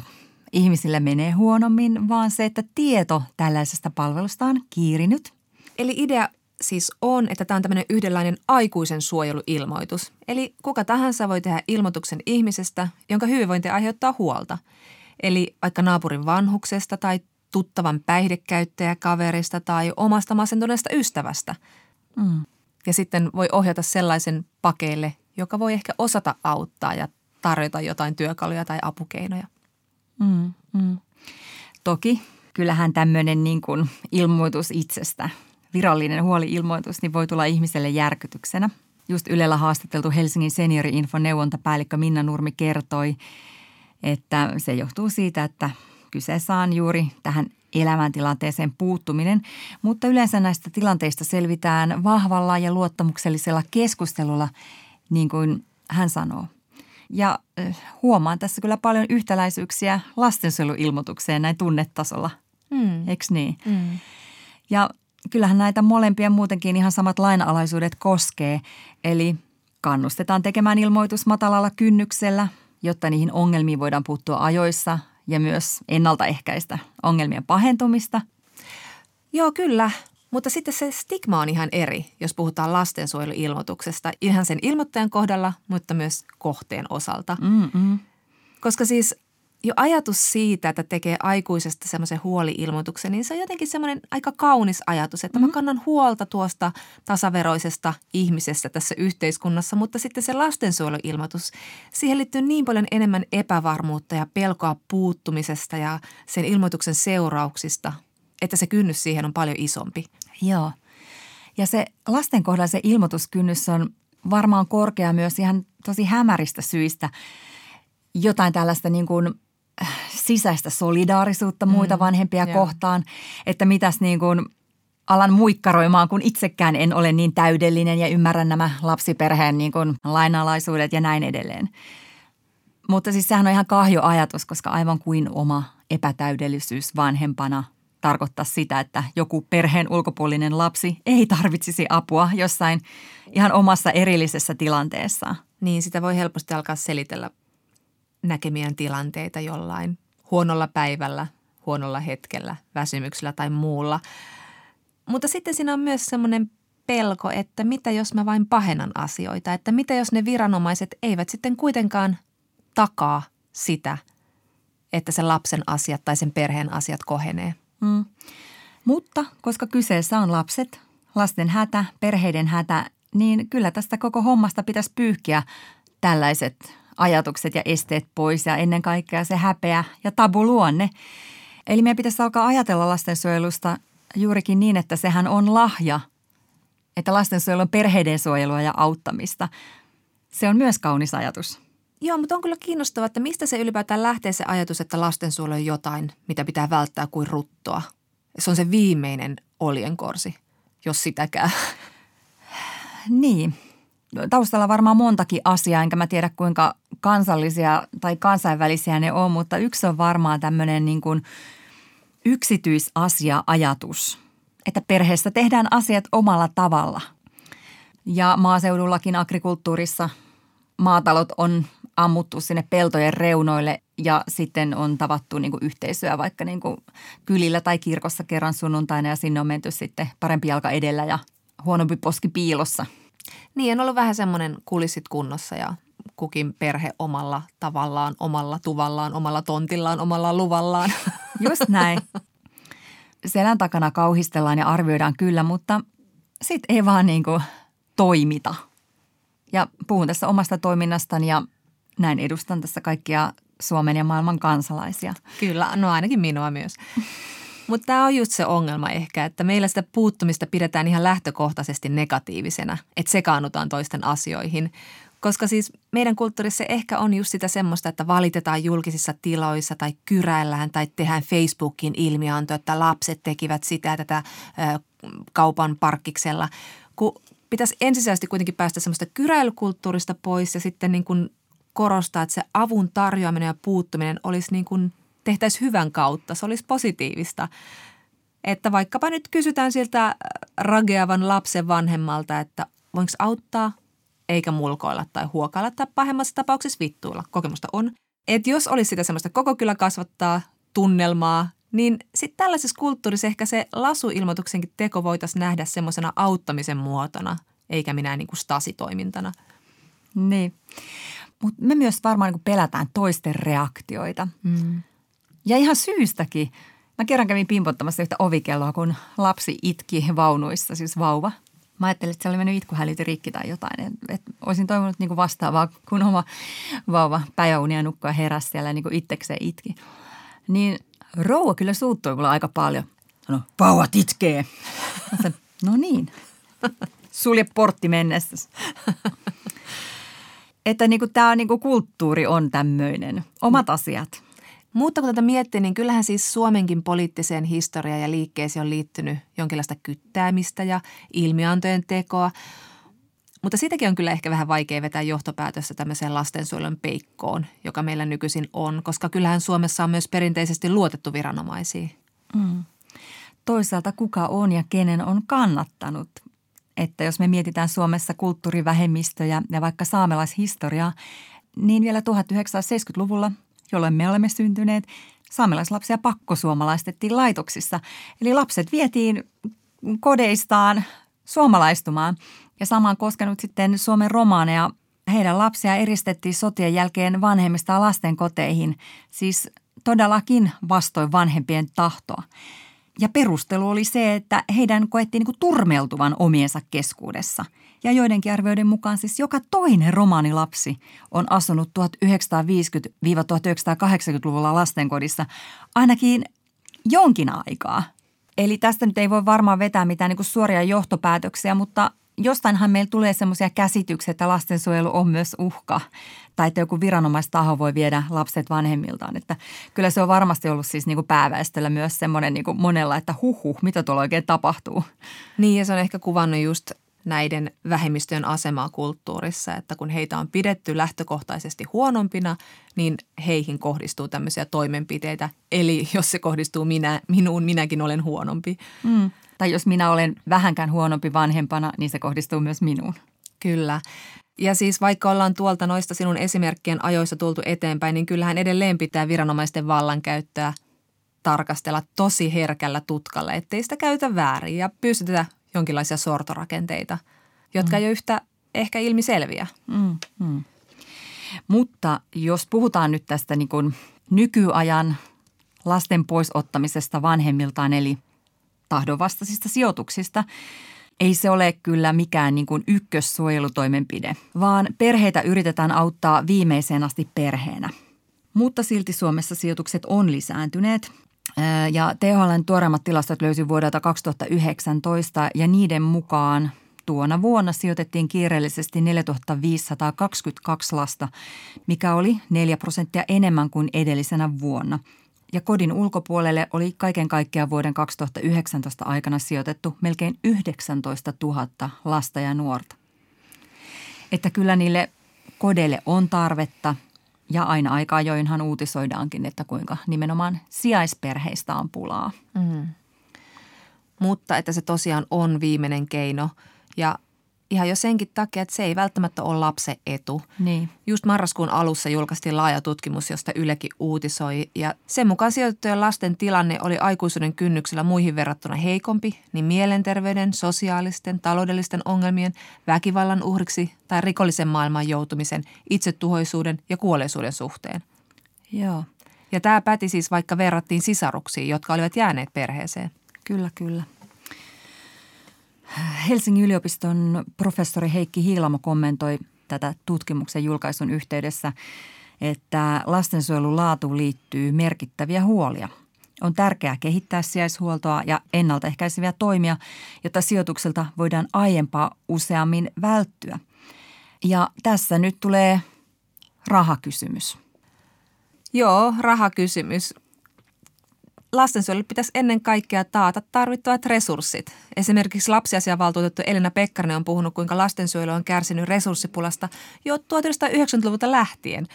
ihmisille menee huonommin, vaan se, että tieto tällaisesta palvelusta on kiirinyt. Eli idea siis on, että tämä on tämmöinen yhdenlainen aikuisen suojeluilmoitus. Eli kuka tahansa voi tehdä ilmoituksen ihmisestä, jonka hyvinvointi aiheuttaa huolta. Eli vaikka naapurin vanhuksesta tai tuttavan päihdekäyttäjäkaverista tai omasta masentuneesta ystävästä. Mm. Ja sitten voi ohjata sellaisen pakeille, joka voi ehkä osata auttaa ja tarjota jotain työkaluja tai apukeinoja. Mm, mm. Toki kyllähän tämmöinen niin kuin ilmoitus itsestä, virallinen huoli-ilmoitus, niin voi tulla ihmiselle järkytyksenä. Just Ylellä haastateltu Helsingin seniori-info neuvontapäällikkö Minna Nurmi kertoi, että se johtuu siitä, että kyseessä on juuri tähän elämäntilanteeseen puuttuminen, mutta yleensä näistä tilanteista selvitään vahvalla ja luottamuksellisella keskustelulla, niin kuin hän sanoo. Ja huomaan tässä kyllä paljon yhtäläisyyksiä lastensuojeluilmoitukseen näin tunnetasolla, mm. eikö niin? Mm. Ja kyllähän näitä molempia muutenkin ihan samat lainalaisuudet koskee, eli kannustetaan tekemään ilmoitus matalalla kynnyksellä, jotta niihin ongelmiin voidaan puuttua ajoissa ja myös ennaltaehkäistä ongelmien pahentumista. Joo, kyllä. Mutta sitten se stigma on ihan eri, jos puhutaan lastensuojeluilmoituksesta. Ihan sen ilmoittajan kohdalla, mutta myös kohteen osalta. Mm-mm. Koska siis jo ajatus siitä, että tekee aikuisesta semmoisen huoli-ilmoituksen, niin se on jotenkin semmoinen aika kaunis ajatus, että mm-hmm. mä kannan huolta tuosta tasaveroisesta ihmisestä tässä yhteiskunnassa, mutta sitten se lastensuojeluilmoitus, siihen liittyy niin paljon enemmän epävarmuutta ja pelkoa puuttumisesta ja sen ilmoituksen seurauksista, että se kynnys siihen on paljon isompi. Joo. Ja se lasten kohdalla se ilmoituskynnys on varmaan korkea myös ihan tosi hämäristä syistä. Jotain tällaista niin kuin – sisäistä solidaarisuutta muita mm, vanhempia joo. kohtaan, että mitäs niin kuin alan muikkaroimaan, kun itsekään en ole niin täydellinen ja ymmärrän nämä lapsiperheen niin kuin lainalaisuudet ja näin edelleen. Mutta siis sehän on ihan kahjo ajatus, koska aivan kuin oma epätäydellisyys vanhempana tarkoittaa sitä, että joku perheen ulkopuolinen lapsi ei tarvitsisi apua jossain ihan omassa erillisessä tilanteessa. Niin, sitä voi helposti alkaa selitellä näkemien tilanteita jollain huonolla päivällä, huonolla hetkellä, väsymyksellä tai muulla. Mutta sitten siinä on myös semmoinen pelko, että mitä jos mä vain pahenan asioita, että mitä jos ne viranomaiset eivät sitten kuitenkaan takaa sitä, että se lapsen asiat tai sen perheen asiat kohenee. Mm. Mutta koska kyseessä on lapset, lasten hätä, perheiden hätä, niin kyllä tästä koko hommasta pitäisi pyyhkiä tällaiset ajatukset ja esteet pois ja ennen kaikkea se häpeä ja tabuluonne. Eli meidän pitäisi alkaa ajatella lastensuojelusta juurikin niin, että sehän on lahja, että lastensuojelu on perheiden suojelua ja auttamista. Se on myös kaunis ajatus. Joo, mutta on kyllä kiinnostavaa, että mistä se ylipäätään lähtee se ajatus, että lastensuojelu on jotain, mitä pitää välttää kuin ruttoa. Se on se viimeinen oljenkorsi, jos sitäkään. Niin, taustalla varmaan montakin asiaa, enkä mä tiedä kuinka kansallisia tai kansainvälisiä ne on, mutta yksi on varmaan tämmöinen niin kuin yksityisasia-ajatus, että perheessä tehdään asiat omalla tavalla. Ja maaseudullakin agrikulttuurissa maatalot on ammuttu sinne peltojen reunoille ja sitten on tavattu niin kuin yhteisöä vaikka niin kuin kylillä tai kirkossa kerran sunnuntaina ja sinne on menty sitten parempi jalka edellä ja huonompi poski piilossa. Niin, on ollut vähän semmoinen kulissit kunnossa ja kukin perhe omalla tavallaan, omalla tuvallaan, omalla tontillaan, omalla luvallaan. Just näin. Selän takana kauhistellaan ja arvioidaan kyllä, mutta sitten ei vaan niin kuin toimita. Ja puhun tässä omasta toiminnastani ja näin edustan tässä kaikkia Suomen ja maailman kansalaisia. Kyllä, no ainakin minua myös. Mutta tämä on just se ongelma ehkä, että meillä sitä puuttumista pidetään ihan lähtökohtaisesti negatiivisena, että sekaannutaan toisten asioihin. Koska siis meidän kulttuurissa ehkä on just sitä semmoista, että valitetaan julkisissa tiloissa tai kyräillään tai tehdään Facebookin ilmianto, että lapset tekivät sitä tätä ö, kaupan parkkiksella. Kun pitäisi ensisijaisesti kuitenkin päästä semmoista kyräilykulttuurista pois ja sitten niin kuin korostaa, että se avun tarjoaminen ja puuttuminen olisi niin kuin tehtäisiin hyvän kautta. Se olisi positiivista. Että vaikkapa nyt kysytään siltä rageavan lapsen vanhemmalta, että voinko auttaa eikä mulkoilla tai huokailla tai pahemmassa tapauksessa vittuilla. Kokemusta on. Että jos olisi sitä semmoista koko kyllä kasvattaa tunnelmaa, niin sitten tällaisessa kulttuurissa ehkä se lasuilmoituksenkin teko voitaisiin nähdä semmoisena auttamisen muotona, eikä minä niin kuin stasitoimintana. Niin. Mutta me myös varmaan niin pelätään toisten reaktioita. Mm. Ja ihan syystäkin. Mä kerran kävin pimpottamassa yhtä ovikelloa, kun lapsi itki vaunuissa, siis vauva. Mä ajattelin, että se oli mennyt itkuhälyt rikki tai jotain. Et, et olisin toivonut niin kuin vastaavaa, kun oma vauva päiväunia nukkua heräsi siellä niin kuin itsekseen itki. Niin rouva kyllä suuttui mulle aika paljon. No, vauvat itkee. no niin. Sulje portti mennessä että niin tämä niin kulttuuri on tämmöinen. Omat asiat. Mutta kun tätä miettii, niin kyllähän siis Suomenkin poliittiseen historiaan ja liikkeeseen on liittynyt jonkinlaista kyttäämistä ja ilmiantojen tekoa. Mutta siitäkin on kyllä ehkä vähän vaikea vetää johtopäätöstä tämmöiseen lastensuojelun peikkoon, joka meillä nykyisin on, koska kyllähän Suomessa on myös perinteisesti luotettu viranomaisiin. Mm. Toisaalta kuka on ja kenen on kannattanut että jos me mietitään Suomessa kulttuurivähemmistöjä ja vaikka saamelaishistoriaa, niin vielä 1970-luvulla, jolloin me olemme syntyneet, saamelaislapsia pakkosuomalaistettiin laitoksissa. Eli lapset vietiin kodeistaan suomalaistumaan ja sama on koskenut sitten Suomen romaaneja. Heidän lapsia eristettiin sotien jälkeen vanhemmista lasten koteihin, siis todellakin vastoin vanhempien tahtoa. Ja perustelu oli se, että heidän koettiin niin turmeltuvan omiensa keskuudessa. Ja joidenkin arvioiden mukaan siis joka toinen romaanilapsi on asunut 1950-1980-luvulla lastenkodissa ainakin jonkin aikaa. Eli tästä nyt ei voi varmaan vetää mitään niin suoria johtopäätöksiä, mutta jostainhan meillä tulee semmoisia käsityksiä, että lastensuojelu on myös uhka tai että joku viranomaistaho voi viedä lapset vanhemmiltaan. Että kyllä se on varmasti ollut siis niin kuin pääväestöllä myös semmoinen niin kuin monella, että huhu, mitä tuolla oikein tapahtuu. Niin ja se on ehkä kuvannut just näiden vähemmistöjen asemaa kulttuurissa, että kun heitä on pidetty lähtökohtaisesti huonompina, niin heihin kohdistuu tämmöisiä toimenpiteitä. Eli jos se kohdistuu minä, minuun, minäkin olen huonompi. Mm. Tai jos minä olen vähänkään huonompi vanhempana, niin se kohdistuu myös minuun. Kyllä. Ja siis vaikka ollaan tuolta noista sinun esimerkkien ajoissa tultu eteenpäin, niin kyllähän edelleen pitää viranomaisten vallankäyttöä tarkastella tosi herkällä tutkalla, ettei sitä käytä väärin ja pystytä jonkinlaisia sortorakenteita, jotka mm. ei ole yhtä ehkä ilmiselviä. Mm, mm. Mutta jos puhutaan nyt tästä niin kuin nykyajan lasten poisottamisesta vanhemmiltaan, eli tahdonvastaisista sijoituksista, ei se ole kyllä mikään niin kuin ykkössuojelutoimenpide, vaan perheitä yritetään auttaa viimeiseen asti perheenä. Mutta silti Suomessa sijoitukset on lisääntyneet. Ja THLn tuoreimmat tilastot löysi vuodelta 2019 ja niiden mukaan tuona vuonna sijoitettiin kiireellisesti 4522 lasta, mikä oli 4 prosenttia enemmän kuin edellisenä vuonna – ja kodin ulkopuolelle oli kaiken kaikkiaan vuoden 2019 aikana sijoitettu melkein 19 000 lasta ja nuorta. Että kyllä niille kodeille on tarvetta ja aina aikaa joinhan uutisoidaankin, että kuinka nimenomaan sijaisperheistä on pulaa. Mm. Mutta että se tosiaan on viimeinen keino ja Ihan jo senkin takia, että se ei välttämättä ole lapsen etu. Niin. Just marraskuun alussa julkaistiin laaja tutkimus, josta Ylekin uutisoi. Ja sen mukaan sijoitettujen lasten tilanne oli aikuisuuden kynnyksellä muihin verrattuna heikompi, niin mielenterveyden, sosiaalisten, taloudellisten ongelmien, väkivallan uhriksi tai rikollisen maailman joutumisen, itsetuhoisuuden ja kuolleisuuden suhteen. Joo, Ja tämä päti siis vaikka verrattiin sisaruksiin, jotka olivat jääneet perheeseen. kyllä, kyllä. Helsingin yliopiston professori Heikki Hiilamo kommentoi tätä tutkimuksen julkaisun yhteydessä, että lastensuojelun laatuun liittyy merkittäviä huolia. On tärkeää kehittää sijaishuoltoa ja ennaltaehkäiseviä toimia, jotta sijoitukselta voidaan aiempaa useammin välttyä. Ja tässä nyt tulee rahakysymys. Joo, rahakysymys. Lastensuojelulle pitäisi ennen kaikkea taata tarvittavat resurssit. Esimerkiksi lapsiasiavaltuutettu Elina Pekkarinen on puhunut, kuinka lastensuojelu on kärsinyt resurssipulasta jo 1990-luvulta lähtien.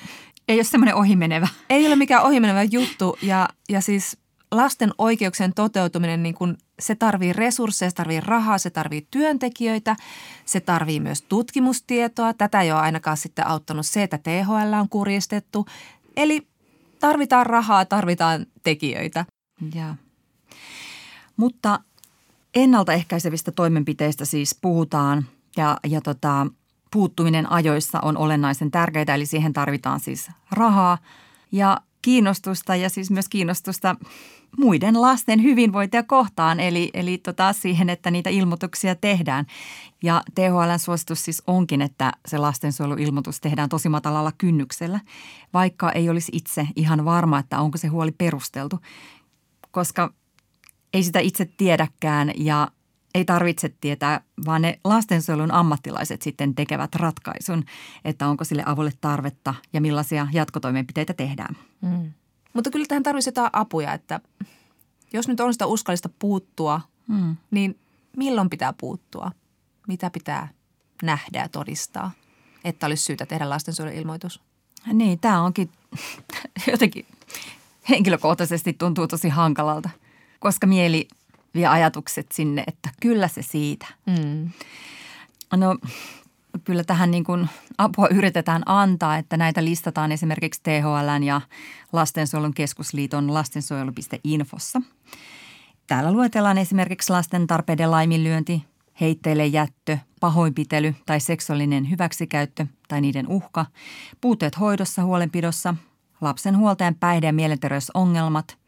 Ei ole semmoinen ohimenevä. Ei ole mikään ohimenevä juttu ja, ja siis lasten oikeuksien toteutuminen, niin kun se tarvii resursseja, se tarvii rahaa, se tarvii työntekijöitä, se tarvii myös tutkimustietoa. Tätä ei ole ainakaan sitten auttanut se, että THL on kurjistettu. Eli tarvitaan rahaa, tarvitaan tekijöitä. Ja. Mutta ennaltaehkäisevistä toimenpiteistä siis puhutaan ja, ja tota, puuttuminen ajoissa on olennaisen tärkeää, eli siihen tarvitaan siis rahaa ja kiinnostusta ja siis myös kiinnostusta muiden lasten hyvinvointia kohtaan, eli, eli tota, siihen, että niitä ilmoituksia tehdään. Ja THLn suositus siis onkin, että se lastensuojeluilmoitus tehdään tosi matalalla kynnyksellä, vaikka ei olisi itse ihan varma, että onko se huoli perusteltu, koska ei sitä itse tiedäkään ja ei tarvitse tietää, vaan ne lastensuojelun ammattilaiset sitten tekevät ratkaisun, että onko sille avulle tarvetta ja millaisia jatkotoimenpiteitä tehdään. Mm. Mutta kyllä tähän tarvitsisi jotain apuja, että jos nyt on sitä uskallista puuttua, Mm. niin milloin pitää puuttua? Mitä pitää nähdä ja todistaa, että olisi syytä tehdä lastensuojeluilmoitus? Niin, tämä onkin jotenkin henkilökohtaisesti tuntuu tosi hankalalta, koska mieli vie ajatukset sinne, että kyllä se siitä. Mm. No kyllä tähän niin kuin apua yritetään antaa, että näitä listataan esimerkiksi THLn ja Lastensuojelun keskusliiton lastensuojelu.infossa. Täällä luetellaan esimerkiksi lasten tarpeiden laiminlyönti, heitteille jättö, pahoinpitely tai seksuaalinen hyväksikäyttö tai niiden uhka, puutteet hoidossa, huolenpidossa, lapsen huoltajan päihde- ja mielenterveysongelmat,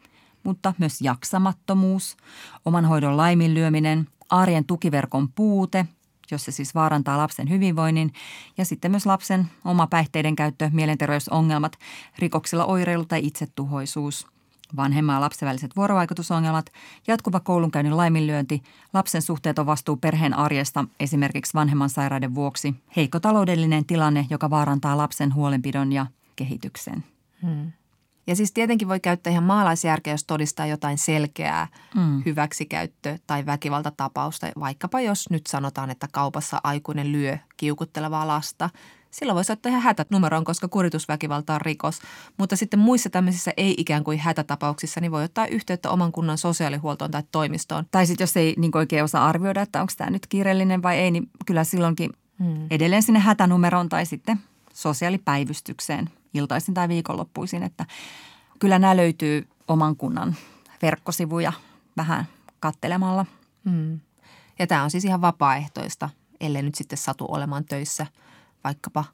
mutta myös jaksamattomuus, oman hoidon laiminlyöminen, arjen tukiverkon puute, jos se siis vaarantaa lapsen hyvinvoinnin, ja sitten myös lapsen oma päihteiden käyttö, mielenterveysongelmat, rikoksilla oireilu tai itsetuhoisuus, vanhemman ja lapsen väliset vuorovaikutusongelmat, jatkuva koulunkäynnin laiminlyönti, lapsen suhteeton vastuu perheen arjesta esimerkiksi vanhemman sairauden vuoksi, heikko taloudellinen tilanne, joka vaarantaa lapsen huolenpidon ja kehityksen. Ja siis tietenkin voi käyttää ihan maalaisjärkeä, jos todistaa jotain selkeää Mm. hyväksikäyttö- tai väkivaltatapausta. Vaikkapa jos nyt sanotaan, että kaupassa aikuinen lyö kiukuttelevaa lasta. Silloin voisi ottaa ihan hätänumeroon, koska kuritusväkivalta on rikos. Mutta sitten muissa tämmöisissä ei ikään kuin hätätapauksissa, niin voi ottaa yhteyttä oman kunnan sosiaalihuoltoon tai toimistoon. Tai sitten jos ei niin oikein osaa arvioida, että onko tämä nyt kiireellinen vai ei, niin kyllä silloinkin Hmm. edelleen sinne hätänumeroon tai sitten sosiaalipäivystykseen iltaisin tai viikonloppuisin. Että kyllä nämä löytyy oman kunnan verkkosivuja vähän kattelemalla. Hmm. Ja tämä on siis ihan vapaaehtoista, ellei nyt sitten satu olemaan töissä vaikkapa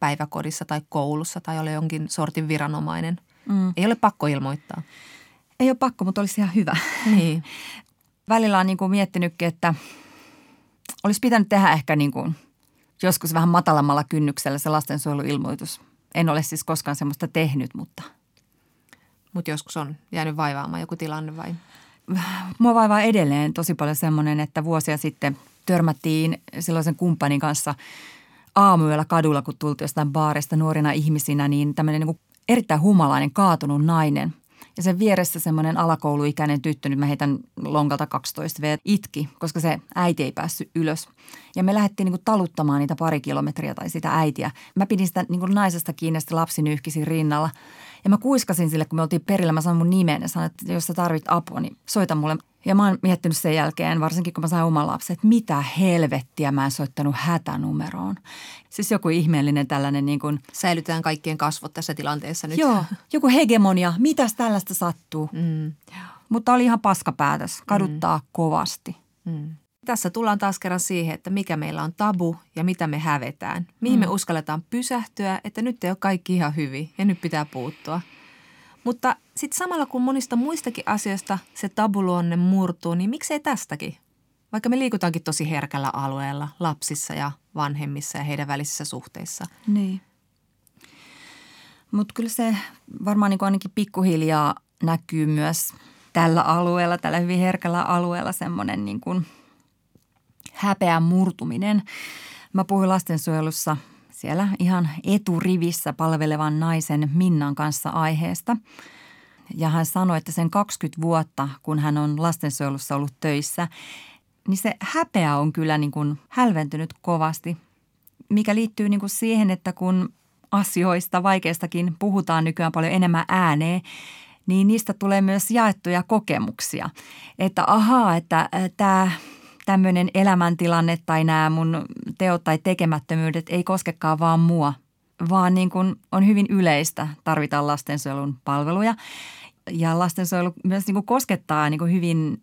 päiväkodissa tai koulussa tai ole jonkin sortin viranomainen. Mm. Ei ole pakko ilmoittaa. Ei ole pakko, mutta olisi ihan hyvä. Niin. Välillä on niin kuin miettinytkin, että olisi pitänyt tehdä ehkä niin kuin joskus vähän matalammalla kynnyksellä se lastensuojeluilmoitus. En ole siis koskaan semmoista tehnyt, mutta Mutta joskus on jäänyt vaivaamaan joku tilanne vai? mua vaivaa edelleen tosi paljon semmoinen, että vuosia sitten törmättiin silloisen kumppanin kanssa aamuyöllä kadulla, kun tultiin jostain baarista nuorina ihmisinä, niin tämmöinen niin erittäin humalainen kaatunut nainen. Ja sen vieressä semmoinen alakouluikäinen tyttö, nyt mä heitän lonkalta 12 V, itki, koska se äiti ei päässyt ylös. Ja me lähdettiin niin taluttamaan niitä pari kilometriä tai sitä äitiä. Mä pidin sitä niin naisesta kiinni, sitten lapsi nyyhkisi rinnalla. Ja mä kuiskasin sille, kun me oltiin perillä, mä sanoin mun nimen ja sanoin, että jos sä tarvit apua, niin soita mulle. Ja mä oon miettinyt sen jälkeen, varsinkin kun mä sain oman lapsen, että mitä helvettiä mä en soittanut hätänumeroon. Siis joku ihmeellinen tällainen niin kuin, Säilytään kaikkien kasvot tässä tilanteessa nyt. joo, joku hegemonia, mitäs tällaista sattuu. Mm. Mutta oli ihan paskapäätös, kaduttaa mm. kovasti. Mm. Tässä tullaan taas kerran siihen, että mikä meillä on tabu ja mitä me hävetään. Mihin mm. me uskalletaan pysähtyä, että nyt ei ole kaikki ihan hyvin ja nyt pitää puuttua. Mutta sitten samalla kun monista muistakin asioista se tabuluonne murtuu, niin miksei tästäkin? Vaikka me liikutaankin tosi herkällä alueella lapsissa ja vanhemmissa ja heidän välisissä suhteissa. Niin. Mutta kyllä se varmaan niin ainakin pikkuhiljaa näkyy myös tällä alueella, tällä hyvin herkällä alueella semmoinen niin häpeän murtuminen. Mä puhuin lastensuojelussa siellä ihan eturivissä palvelevan naisen Minnan kanssa aiheesta. Ja hän sanoi, että sen 20 vuotta, kun hän on lastensuojelussa ollut töissä, niin se häpeä on kyllä niin kuin hälventynyt kovasti, mikä liittyy niin kuin siihen, että kun asioista, vaikeistakin puhutaan nykyään paljon enemmän ääneen, niin niistä tulee myös jaettuja kokemuksia. Että ahaa, että tämä tämmöinen elämäntilanne tai nämä mun teot tai tekemättömyydet ei koskekaan vaan mua, vaan niin kuin on hyvin yleistä. Tarvitaan lastensuojelun palveluja ja lastensuojelu myös niin kuin koskettaa niin kuin hyvin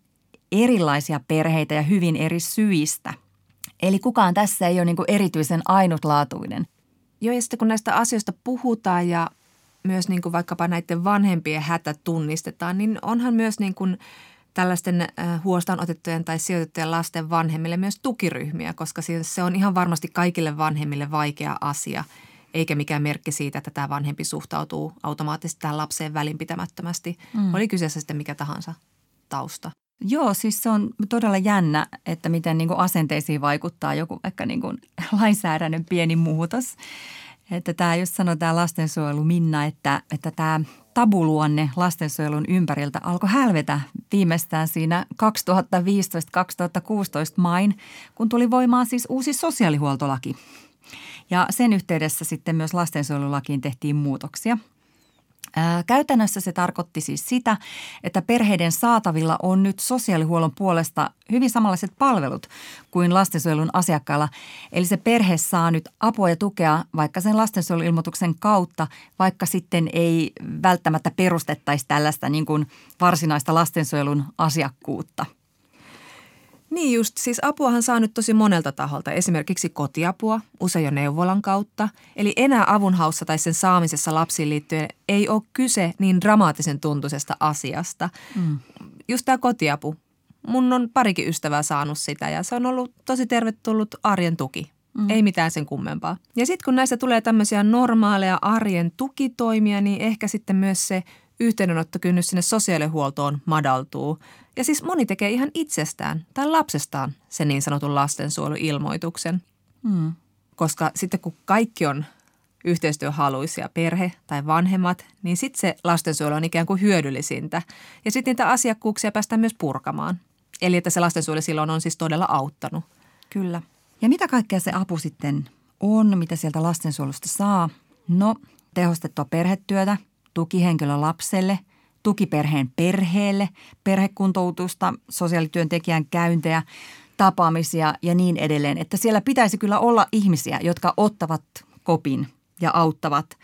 erilaisia perheitä ja hyvin eri syistä. Eli kukaan tässä ei ole niin kuin erityisen ainutlaatuinen. Joo, ja sitten kun näistä asioista puhutaan ja myös niin kuin vaikkapa näiden vanhempien hätä tunnistetaan, niin onhan myös niin kuin tällaisten äh, huostaan otettujen tai sijoitettujen lasten vanhemmille myös tukiryhmiä, koska se on ihan varmasti kaikille vanhemmille vaikea asia, eikä mikään merkki siitä, että tämä vanhempi suhtautuu automaattisesti tähän lapseen välinpitämättömästi. Mm. Oli kyseessä sitten mikä tahansa tausta. Joo, siis se on todella jännä, että miten niin kuin asenteisiin vaikuttaa joku ehkä niin kuin lainsäädännön pieni muutos. Että tämä just sanoi tämä lastensuojelu Minna, että, että tämä tabuluonne lastensuojelun ympäriltä alkoi hälvetä viimeistään siinä 2015-2016 main, kun tuli voimaan siis uusi sosiaalihuoltolaki. Ja sen yhteydessä sitten myös lastensuojelulakiin tehtiin muutoksia – Käytännössä se tarkoitti siis sitä, että perheiden saatavilla on nyt sosiaalihuollon puolesta hyvin samanlaiset palvelut kuin lastensuojelun asiakkailla. Eli se perhe saa nyt apua ja tukea vaikka sen lastensuojeluilmoituksen kautta, vaikka sitten ei välttämättä perustettaisi tällaista niin kuin varsinaista lastensuojelun asiakkuutta – niin just, siis apuahan saa nyt tosi monelta taholta, esimerkiksi kotiapua, usein jo neuvolan kautta. Eli enää avunhaussa tai sen saamisessa lapsiin liittyen ei ole kyse niin dramaattisen tuntuisesta asiasta. Mm. Just tämä kotiapu. Mun on parikin ystävää saanut sitä ja se on ollut tosi tervetullut arjen tuki. Mm. Ei mitään sen kummempaa. Ja sitten kun näistä tulee tämmöisiä normaaleja arjen tukitoimia, niin ehkä sitten myös se yhteydenottokynnys sinne sosiaalihuoltoon madaltuu. Ja siis moni tekee ihan itsestään tai lapsestaan sen niin sanotun lastensuojeluilmoituksen. Mm. Koska sitten kun kaikki on yhteistyöhaluisia, perhe tai vanhemmat, niin sitten se lastensuojelu on ikään kuin hyödyllisintä. Ja sitten niitä asiakkuuksia päästään myös purkamaan. Eli että se lastensuojelu silloin on siis todella auttanut. Kyllä. Ja mitä kaikkea se apu sitten on, mitä sieltä lastensuojelusta saa? No, tehostettua perhetyötä, tukihenkilö lapselle – tukiperheen perheelle, perhekuntoutusta, sosiaalityöntekijän käyntejä, tapaamisia ja niin edelleen. Että siellä pitäisi kyllä olla ihmisiä, jotka ottavat kopin ja auttavat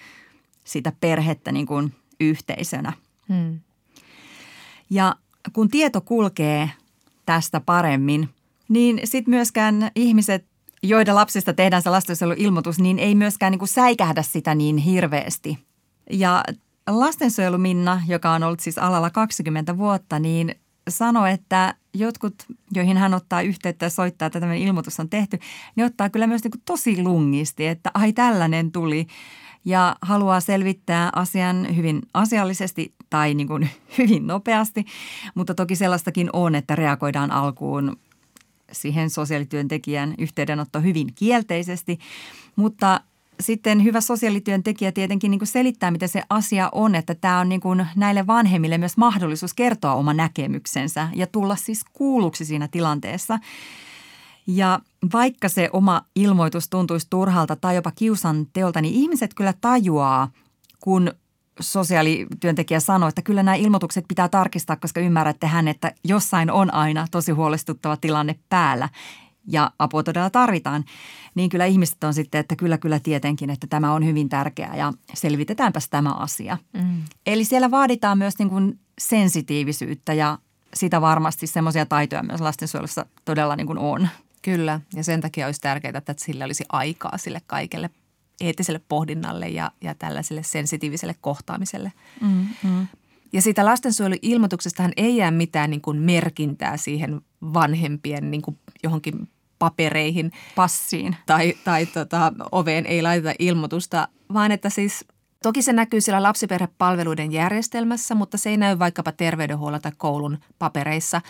sitä perhettä niin kuin yhteisönä. Hmm. Ja kun tieto kulkee tästä paremmin, niin sitten myöskään ihmiset, joiden lapsista tehdään se lastensuojeluilmoitus, niin ei myöskään niin kuin säikähdä sitä niin hirveästi. Ja Lastensuojelu Minna, joka on ollut siis alalla 20 vuotta, niin sanoi, että jotkut, joihin hän ottaa yhteyttä ja soittaa, että tämmöinen ilmoitus on tehty, niin ottaa kyllä myös niin kuin tosi lungisti, että ai tällainen tuli. Ja haluaa selvittää asian hyvin asiallisesti tai niin kuin hyvin nopeasti, mutta toki sellaistakin on, että reagoidaan alkuun siihen sosiaalityöntekijän yhteydenotto hyvin kielteisesti, mutta sitten hyvä sosiaalityöntekijä tietenkin niin kuin selittää, miten se asia on, että tämä on niin kuin näille vanhemmille myös mahdollisuus kertoa oma näkemyksensä ja tulla siis kuulluksi siinä tilanteessa. Ja vaikka se oma ilmoitus tuntuisi turhalta tai jopa kiusan teolta, niin ihmiset kyllä tajuaa, kun sosiaalityöntekijä sanoi, että kyllä nämä ilmoitukset pitää tarkistaa, koska ymmärrätte hän, että jossain on aina tosi huolestuttava tilanne päällä ja apua todella tarvitaan, niin kyllä ihmiset on sitten, että kyllä kyllä tietenkin, että tämä on hyvin tärkeää ja selvitetäänpäs tämä asia. Mm. Eli siellä vaaditaan myös niin kuin sensitiivisyyttä ja sitä varmasti semmoisia taitoja myös lastensuojelussa todella niin kuin on. Kyllä, ja sen takia olisi tärkeää, että sillä olisi aikaa sille kaikelle eettiselle pohdinnalle ja, ja tällaiselle sensitiiviselle kohtaamiselle. Mm, mm. Ja siitä lastensuojeluilmoituksestahan ei jää mitään niin kuin merkintää siihen vanhempien niin kuin johonkin papereihin. Passiin. Tai, tai tota, oveen ei laiteta ilmoitusta, vaan että siis Toki se näkyy siellä lapsiperhepalveluiden järjestelmässä, mutta se ei näy vaikkapa terveydenhuollon tai koulun papereissa.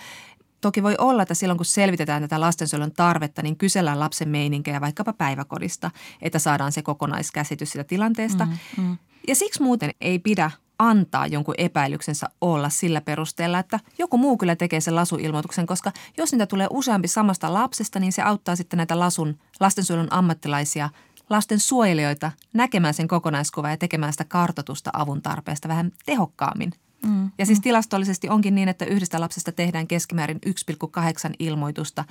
Toki voi olla, että silloin kun selvitetään tätä lastensuojelun tarvetta, niin kysellään lapsen meininkejä vaikkapa päiväkodista, että saadaan se kokonaiskäsitys sitä tilanteesta. Mm, mm. Ja siksi muuten ei pidä antaa jonkun epäilyksensä olla sillä perusteella, että joku muu kyllä tekee sen lasuilmoituksen, koska jos niitä tulee useampi samasta lapsesta, niin se auttaa sitten näitä lasun, lastensuojelun ammattilaisia, lasten suojelijoita näkemään sen kokonaiskuva ja tekemään sitä kartotusta avun tarpeesta vähän tehokkaammin. Mm, ja siis mm. tilastollisesti onkin niin, että yhdestä lapsesta tehdään keskimäärin 1,8 ilmoitusta,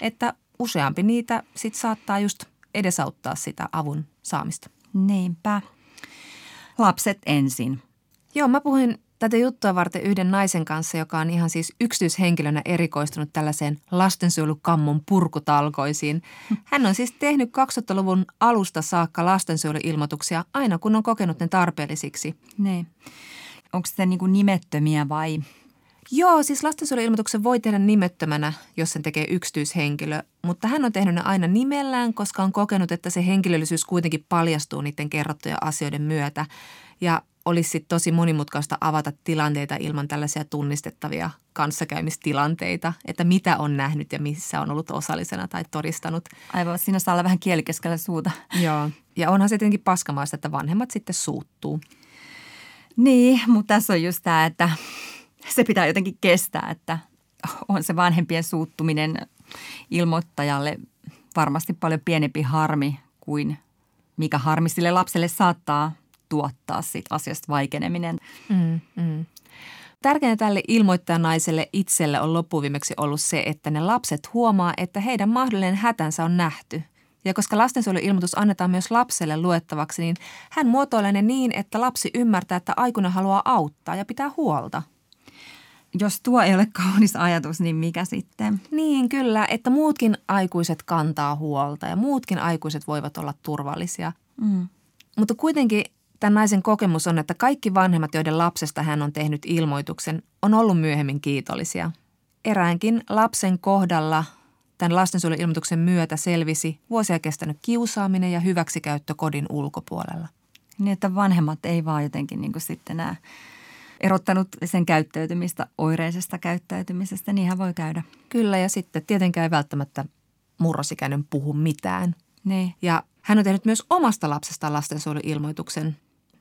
että useampi niitä sitten saattaa just edesauttaa sitä avun saamista. Niinpä. Lapset ensin. Joo, mä puhuin tätä juttua varten yhden naisen kanssa, joka on ihan siis yksityishenkilönä erikoistunut tällaiseen lastensuojelukammon purkutalkoisiin. Hän on siis tehnyt 2000-luvun alusta saakka lastensuojeluilmoituksia aina kun on kokenut ne tarpeellisiksi. Niin. Onko se niin nimettömiä vai? Joo, siis lastensuojeluilmoituksen voi tehdä nimettömänä, jos sen tekee yksityishenkilö, mutta hän on tehnyt ne aina nimellään, koska on kokenut, että se henkilöllisyys kuitenkin paljastuu niiden kerrottujen asioiden myötä. Ja olisi sit tosi monimutkaista avata tilanteita ilman tällaisia tunnistettavia kanssakäymistilanteita, että mitä on nähnyt ja missä on ollut osallisena tai todistanut. Aivan, siinä saa olla vähän kielikeskellä suuta. Joo, ja onhan se tietenkin paskamaista, että vanhemmat sitten suuttuu. Niin, mutta tässä on just tämä, että se pitää jotenkin kestää, että on se vanhempien suuttuminen ilmoittajalle varmasti paljon pienempi harmi kuin mikä harmi sille lapselle saattaa tuottaa siitä asiasta vaikeneminen. Mm, mm. Tärkeintä tälle ilmoittajanaiselle itselle on loppuviimeksi ollut se, että ne lapset huomaa, että heidän mahdollinen hätänsä on nähty. Ja koska lastensuojeluilmoitus annetaan myös lapselle luettavaksi, niin hän muotoilee ne niin, että lapsi ymmärtää, että aikuinen haluaa auttaa ja pitää huolta. Jos tuo ei ole kaunis ajatus, niin mikä sitten? Niin, kyllä, että muutkin aikuiset kantaa huolta ja muutkin aikuiset voivat olla turvallisia. Mm. Mutta kuitenkin Tämän naisen kokemus on, että kaikki vanhemmat, joiden lapsesta hän on tehnyt ilmoituksen, on ollut myöhemmin kiitollisia. Eräänkin lapsen kohdalla tämän lastensuojeluilmoituksen myötä selvisi vuosia kestänyt kiusaaminen ja hyväksikäyttö kodin ulkopuolella. Niin, että vanhemmat ei vaan jotenkin niin kuin sitten nämä erottanut sen käyttäytymistä oireisesta käyttäytymisestä, niinhän voi käydä. Kyllä ja sitten tietenkään ei välttämättä murrosikäinen puhu mitään. Niin. Ja hän on tehnyt myös omasta lapsestaan lastensuojeluilmoituksen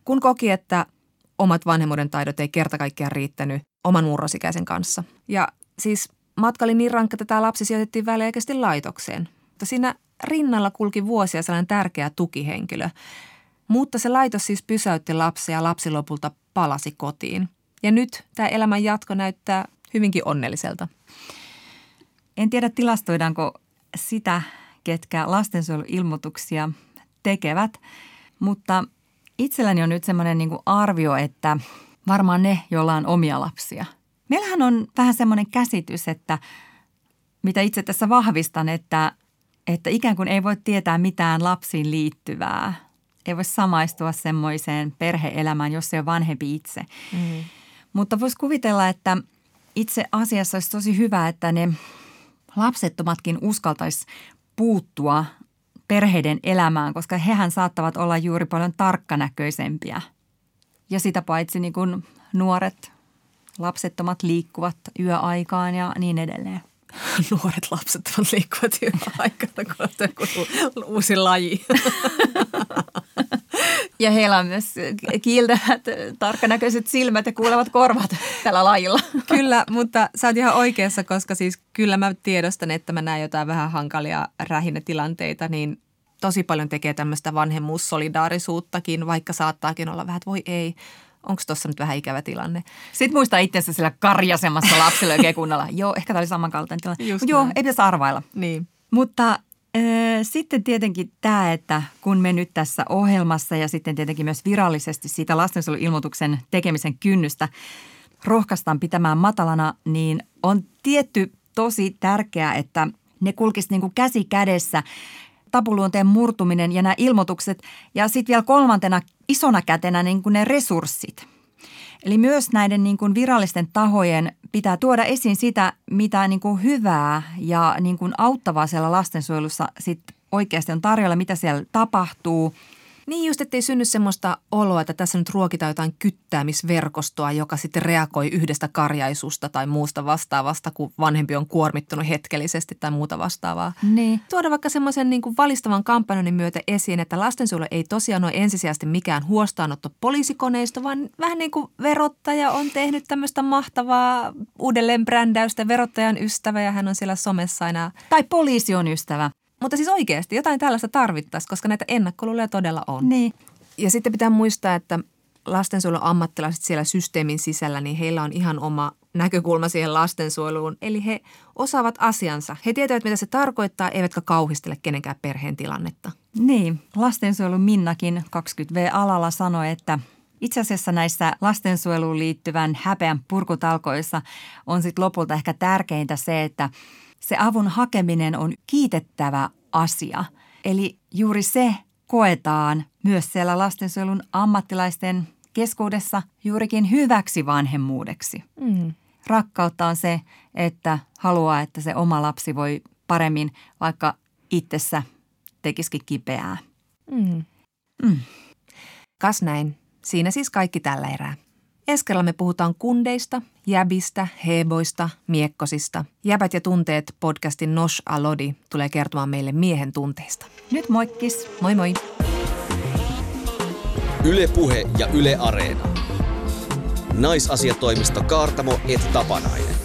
kun koki, että omat vanhemmuuden taidot ei kerta kaikkiaan riittänyt oman murrosikäisen kanssa. Ja siis matka oli niin rankka, että tämä lapsi sijoitettiin väliaikaisesti laitokseen. Mutta siinä rinnalla kulki vuosia sellainen tärkeä tukihenkilö. Mutta se laitos siis pysäytti lapsia ja lapsi lopulta palasi kotiin. Ja nyt tämä elämän jatko näyttää hyvinkin onnelliselta. En tiedä tilastoidaanko sitä, ketkä lastensuojeluilmoituksia tekevät, mutta itselläni on nyt semmoinen niin arvio, että varmaan ne, joilla on omia lapsia. Meillähän on vähän semmoinen käsitys, että mitä itse tässä vahvistan, että, että ikään kuin ei voi tietää mitään lapsiin liittyvää. Ei voi samaistua semmoiseen perheelämään, jos ei ole vanhempi itse. Mm. Mutta voisi kuvitella, että itse asiassa olisi tosi hyvä, että ne lapsettomatkin uskaltaisi puuttua perheiden elämään, koska hehän saattavat olla juuri paljon tarkkanäköisempiä. Ja sitä paitsi niin kuin nuoret, lapsettomat liikkuvat yöaikaan ja niin edelleen. Nuoret lapsettomat liikkuvat yöaikaan, kun on uusi laji. Ja heillä on myös kiiltävät, tarkkanäköiset silmät ja kuulevat korvat tällä lajilla. Kyllä, mutta sä oot ihan oikeassa, koska siis kyllä mä tiedostan, että mä näen jotain vähän hankalia rähinätilanteita, niin tosi paljon tekee tämmöistä vanhemmuussolidaarisuuttakin, vaikka saattaakin olla vähän, että voi ei, onko tuossa nyt vähän ikävä tilanne. Sitten muistaa itsensä sillä karjasemassa lapsella oikein kunnolla. Joo, ehkä tämä oli samankaltainen tilanne. Mut joo, ei pitäisi arvailla. Niin. Mutta sitten tietenkin tämä, että kun me nyt tässä ohjelmassa ja sitten tietenkin myös virallisesti siitä lastensuojeluilmoituksen tekemisen kynnystä rohkaistaan pitämään matalana, niin on tietty tosi tärkeää, että ne kulkisi niin kuin käsi kädessä tapuluonteen murtuminen ja nämä ilmoitukset ja sitten vielä kolmantena isona kätenä niin kuin ne resurssit. Eli myös näiden niin kuin virallisten tahojen pitää tuoda esiin sitä, mitä niin kuin hyvää ja niin kuin auttavaa siellä lastensuojelussa sit oikeasti on tarjolla, mitä siellä tapahtuu. Niin just, ettei synny semmoista oloa, että tässä nyt ruokitaan jotain kyttäämisverkostoa, joka sitten reagoi yhdestä karjaisusta tai muusta vastaavasta, kun vanhempi on kuormittunut hetkellisesti tai muuta vastaavaa. Niin. Tuoda vaikka semmoisen niin kuin valistavan kampanjoinnin myötä esiin, että lastensuojelu ei tosiaan ole ensisijaisesti mikään huostaanotto poliisikoneisto, vaan vähän niin kuin verottaja on tehnyt tämmöistä mahtavaa uudelleenbrändäystä, verottajan ystävä ja hän on siellä somessa aina. Tai poliisi on ystävä. Mutta siis oikeasti jotain tällaista tarvittaisiin, koska näitä ennakkoluuloja todella on. Niin. Ja sitten pitää muistaa, että lastensuojelun ammattilaiset siellä systeemin sisällä, niin heillä on ihan oma näkökulma siihen lastensuojeluun. Eli he osaavat asiansa. He tietävät, mitä se tarkoittaa, eivätkä kauhistele kenenkään perheen tilannetta. Niin, lastensuojelun Minnakin 20V-alalla sanoi, että itse asiassa näissä lastensuojeluun liittyvän häpeän purkutalkoissa on sitten lopulta ehkä tärkeintä se, että se avun hakeminen on kiitettävä asia. Eli juuri se koetaan myös siellä lastensuojelun ammattilaisten keskuudessa juurikin hyväksi vanhemmuudeksi. Mm. Rakkautta on se, että haluaa, että se oma lapsi voi paremmin, vaikka itsessä tekisikin kipeää. Mm. Mm. Kas näin. Siinä siis kaikki tällä erää. Ensi kerralla me puhutaan kundeista, jäbistä, heboista, miekkosista. Jäbät ja tunteet podcastin Nosh Alodi tulee kertomaan meille miehen tunteista. Nyt moikkis! Moi moi! Yle Puhe ja Yle Areena. Naisasiatoimisto Kaartamo et Tapanainen.